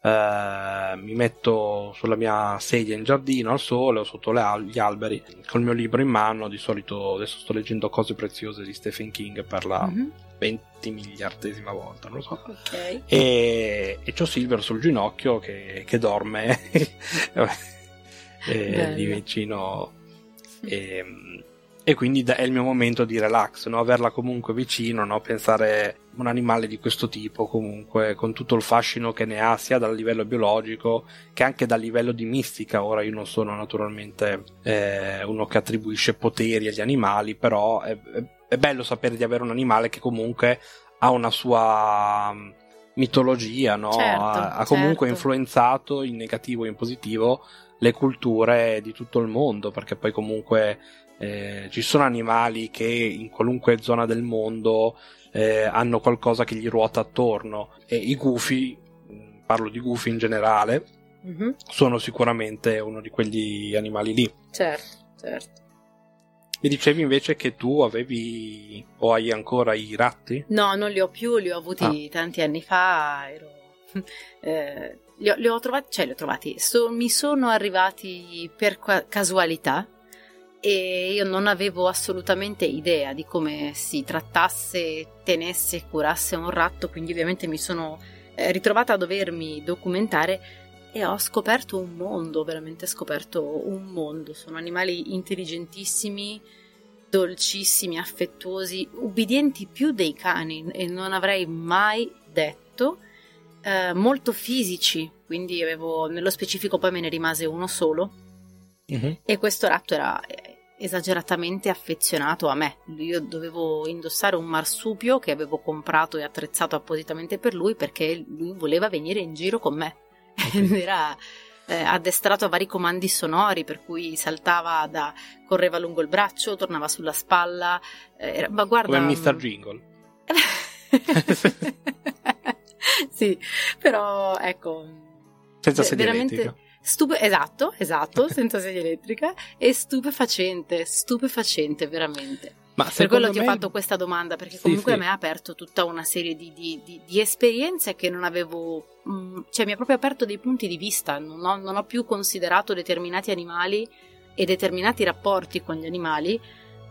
eh, mi metto sulla mia sedia in giardino al sole o sotto al- gli alberi col mio libro in mano. Di solito adesso sto leggendo cose preziose di Stephen King per la mm-hmm. 20 miliardesima volta, non lo so. Okay. E, e c'ho Silver sul ginocchio che, che dorme lì vicino. E, e quindi è il mio momento di relax, no? averla comunque vicino, no? pensare un animale di questo tipo comunque con tutto il fascino che ne ha sia dal livello biologico che anche dal livello di mistica ora io non sono naturalmente eh, uno che attribuisce poteri agli animali però è, è, bello sapere di avere un animale che comunque ha una sua mm, mitologia no? certo, ha, ha, comunque certo. influenzato in negativo e in positivo le culture di tutto il mondo perché poi comunque eh, ci sono animali che in qualunque zona del mondo eh, hanno qualcosa che gli ruota attorno e i gufi, parlo di gufi in generale, mm-hmm. sono sicuramente uno di quegli animali lì. Certo, certo. Mi dicevi invece che tu avevi o hai ancora i ratti? No, non li ho più, li ho avuti ah. tanti anni fa, ero... eh, li, ho, li, ho, trovati, cioè li ho trovati, so, mi sono arrivati per casualità e io non avevo assolutamente idea di come si trattasse, tenesse e curasse un ratto, quindi ovviamente mi sono eh, ritrovata a dovermi documentare e ho scoperto un mondo, veramente scoperto un mondo. Sono animali intelligentissimi, dolcissimi, affettuosi, ubbidienti più dei cani e non avrei mai detto, eh, molto fisici, quindi avevo, nello specifico poi me ne rimase uno solo. Uh-huh. E questo ratto era esageratamente affezionato a me. Io dovevo indossare un marsupio che avevo comprato e attrezzato appositamente per lui perché lui voleva venire in giro con me. Okay. Era eh, addestrato a vari comandi sonori, per cui saltava da correva lungo il braccio, tornava sulla spalla. Eh, era, ma guarda. Come Mr. Jingle. sì, però ecco. Senza sedia veramente... Stupe- esatto, esatto, senza sedia elettrica e stupefacente, stupefacente veramente. Ma per quello me... ti ho fatto questa domanda, perché comunque sì, sì. a me ha aperto tutta una serie di, di, di, di esperienze che non avevo, mh, mm, cioè mi ha proprio aperto dei punti di vista, non ho, non ho più considerato determinati animali e determinati rapporti con gli animali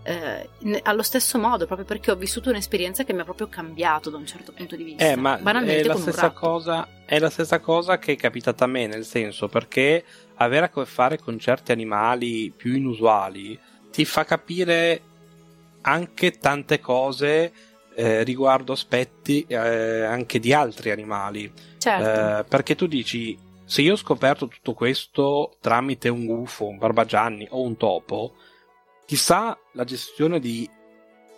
eh, allo stesso modo, proprio perché ho vissuto un'esperienza che mi ha proprio cambiato da un certo punto di vista. Eh, ma è la, stessa cosa, è la stessa cosa che è capitata a me, nel senso perché avere a che fare con certi animali più inusuali ti fa capire anche tante cose eh, riguardo aspetti eh, anche di altri animali. Certo. Eh, perché tu dici, se io ho scoperto tutto questo tramite un gufo, un barbagianni o un topo, chissà la gestione di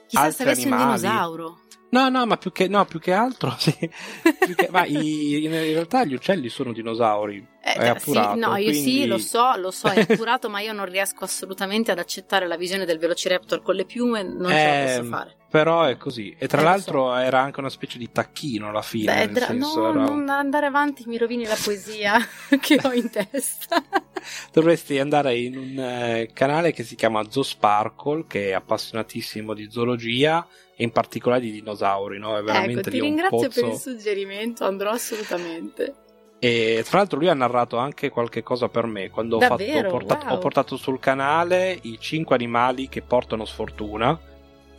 chissà altri se avessi animali. un dinosauro. No, no, ma più che, no, più che altro, sì. più che, ma i, in realtà gli uccelli sono dinosauri. Eh, è appurato, sì, no, io quindi... sì, lo so, lo so, è appurato, ma io non riesco assolutamente ad accettare la visione del Velociraptor con le piume, non eh, ce la posso fare. Però è così. E tra Eh, l'altro so. era anche una specie di tacchino alla fine. Beh, dra- senso, no, era- non andare avanti, mi rovini la poesia che ho in testa. Dovresti andare in un eh, canale che si chiama Zoo Sparkle, che è appassionatissimo di zoologia e in particolare di dinosauri, no? È veramente ecco, ti ringrazio pozzo. per il suggerimento, andrò assolutamente. E tra l'altro lui ha narrato anche qualche cosa per me quando ho, fatto- ho portato, Wow. ho portato sul canale i 5 animali che portano sfortuna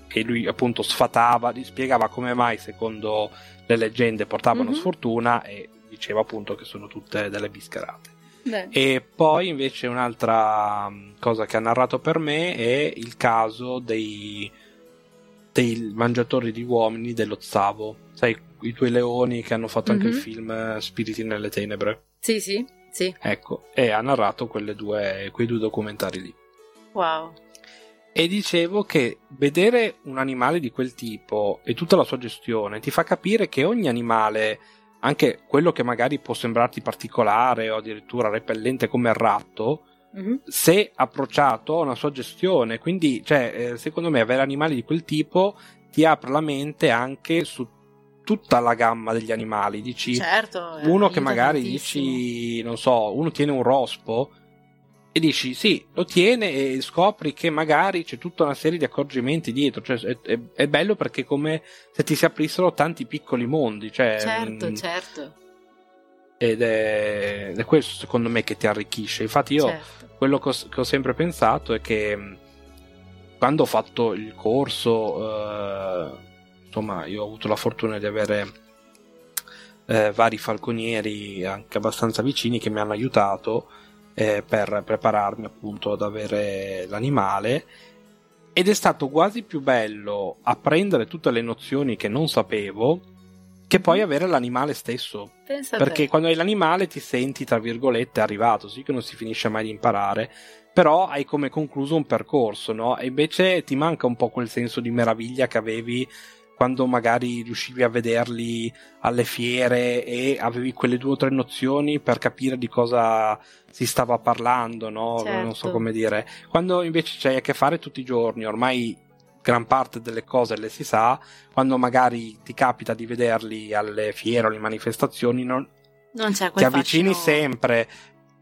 e lui appunto sfatava, gli spiegava come mai secondo le leggende portavano Mhm. sfortuna e diceva appunto che sono tutte delle bischerate. Beh, E poi invece un'altra mh, cosa che ha narrato per me è il caso dei, dei mangiatori di uomini dello Zavo. Sai, i due leoni che hanno fatto anche Mhm. il film eh, Spiriti nelle tenebre. sì, sì, sì. Ecco, e ha narrato quelle due, quei due documentari lì. Wow. E dicevo che vedere un animale di quel tipo e tutta la sua gestione ti fa capire che ogni animale, anche quello che magari può sembrarti particolare o addirittura repellente come il ratto, Mhm. se approcciato a una sua gestione. Quindi, cioè, eh, secondo me, avere animali di quel tipo ti apre la mente anche su tutta la gamma degli animali. Dici, Certo. eh, uno che magari tantissimo. dici, non so, uno tiene un rospo e dici sì, lo tiene e scopri che magari c'è tutta una serie di accorgimenti dietro. Cioè, è, è- bello perché è come se ti si aprissero tanti piccoli mondi. Cioè, Certo, mm, certo. ed è, è, questo secondo me che ti arricchisce. Infatti io certo. quello che ho, che ho, sempre pensato è che quando ho fatto il corso, eh, insomma, io ho avuto la fortuna di avere eh, vari falconieri anche abbastanza vicini che mi hanno aiutato eh, per prepararmi appunto ad avere l'animale ed è stato quasi più bello apprendere tutte le nozioni che non sapevo che poi mhm. avere l'animale stesso. Pensa Perché quando hai l'animale ti senti, tra virgolette, arrivato, sì che non si finisce mai di imparare, però hai come concluso un percorso, no? E invece ti manca un po' quel senso di meraviglia che avevi quando magari riuscivi a vederli alle fiere e avevi quelle due o tre nozioni per capire di cosa si stava parlando, no? Certo. Non so certo. come dire. Quando invece c'hai a che fare tutti i giorni, ormai gran parte delle cose le si sa, quando magari ti capita di vederli alle fiere o alle manifestazioni, non, non c'è ti avvicini sempre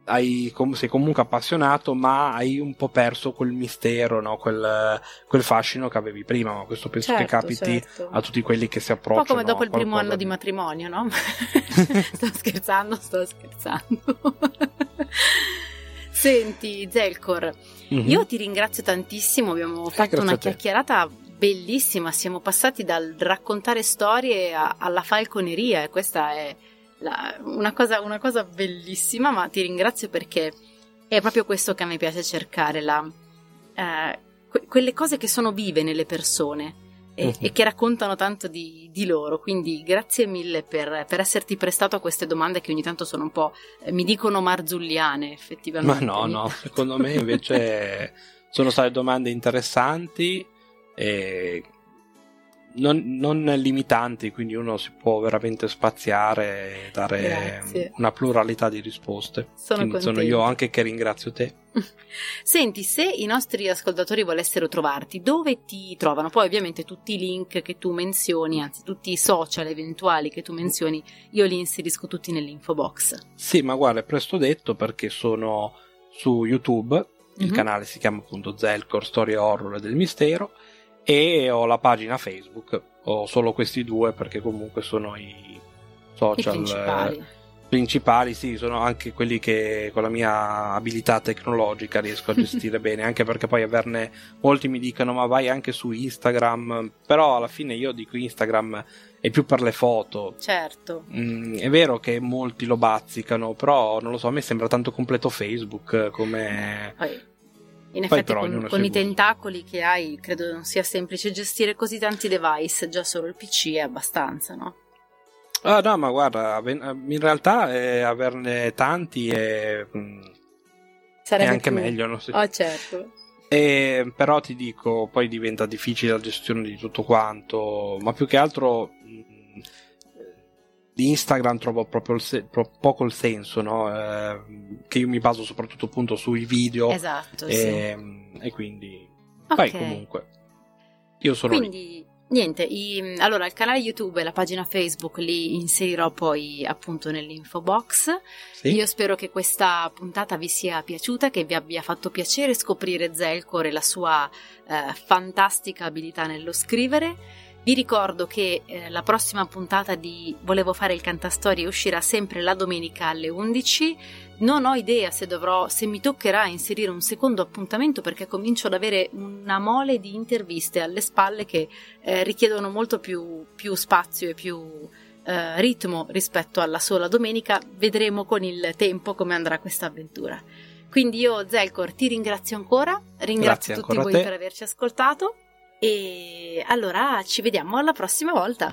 hai, sei comunque appassionato, ma hai un po' perso quel mistero, no? quel, quel, fascino che avevi prima. Ma questo penso certo, che capiti certo. a tutti quelli che si approcciano. Un po' come dopo il primo anno di matrimonio, no? sto scherzando, sto scherzando. Senti, Zelcor, mm-hmm. io ti ringrazio tantissimo. Abbiamo eh, fatto una chiacchierata bellissima. Siamo passati dal raccontare storie a, alla falconeria e questa è la, una, cosa, una, cosa, bellissima, ma ti ringrazio perché è proprio questo che a me piace cercare, la, eh, que- quelle cose che sono vive nelle persone. E, uh-huh. e che raccontano tanto di, di, loro. Quindi grazie mille per, per, esserti prestato a queste domande che ogni tanto sono un po', eh, mi dicono marzulliane effettivamente. Ma no, no, secondo me invece sono state domande interessanti e non, non, limitanti, quindi uno si può veramente spaziare e dare Grazie. una pluralità di risposte. Sono, sono io anche che ringrazio te. Senti, se i nostri ascoltatori volessero trovarti, dove ti trovano? Poi ovviamente tutti i link che tu menzioni, anzi tutti i social eventuali che tu menzioni, io li inserisco tutti nell'info box. Sì, ma guarda, è presto detto perché sono su YouTube, il mm-hmm. canale si chiama appunto Zelcor Storia Horror del Mistero e ho la pagina Facebook. Ho solo questi due perché comunque sono i social I principali. Eh, principali, sì, sono anche quelli che con la mia abilità tecnologica riesco a gestire bene, anche perché poi averne molti mi dicono ma vai anche su Instagram, però alla fine io dico Instagram è più per le foto. Certo. Mm, è vero che molti lo bazzicano, però non lo so, a me sembra tanto completo Facebook come... Poi in effetti con, con i tentacoli che hai credo non sia semplice gestire così tanti device, già solo il PC è abbastanza, no? Ah no, ma guarda, in realtà eh, averne tanti è, mm, è anche più... meglio. No? Sì. Oh, certo. E, però ti dico, poi diventa difficile la gestione di tutto quanto, ma più che altro di Instagram trovo proprio il se- pro- poco il senso, no? eh, che io mi baso soprattutto appunto sui video. Esatto, e, sì. e quindi... Okay. Poi comunque, io sono quindi... Lì. Niente, i, allora il canale YouTube e la pagina Facebook li inserirò poi appunto nell'info box. Sì. Io spero che questa puntata vi sia piaciuta, che vi abbia fatto piacere scoprire Zelcor e la sua eh, fantastica abilità nello scrivere. Vi ricordo che eh, la prossima puntata di Volevo fare il cantastorie uscirà sempre la domenica alle 11. Non ho idea se dovrò, se mi toccherà inserire un secondo appuntamento perché comincio ad avere una mole di interviste alle spalle che eh, richiedono molto più, più, spazio e più eh, ritmo rispetto alla sola domenica. Vedremo con il tempo come andrà questa avventura. Quindi io, Zelcor, ti ringrazio ancora, ringrazio Grazie tutti voi per averci ascoltato e allora ci vediamo alla prossima volta.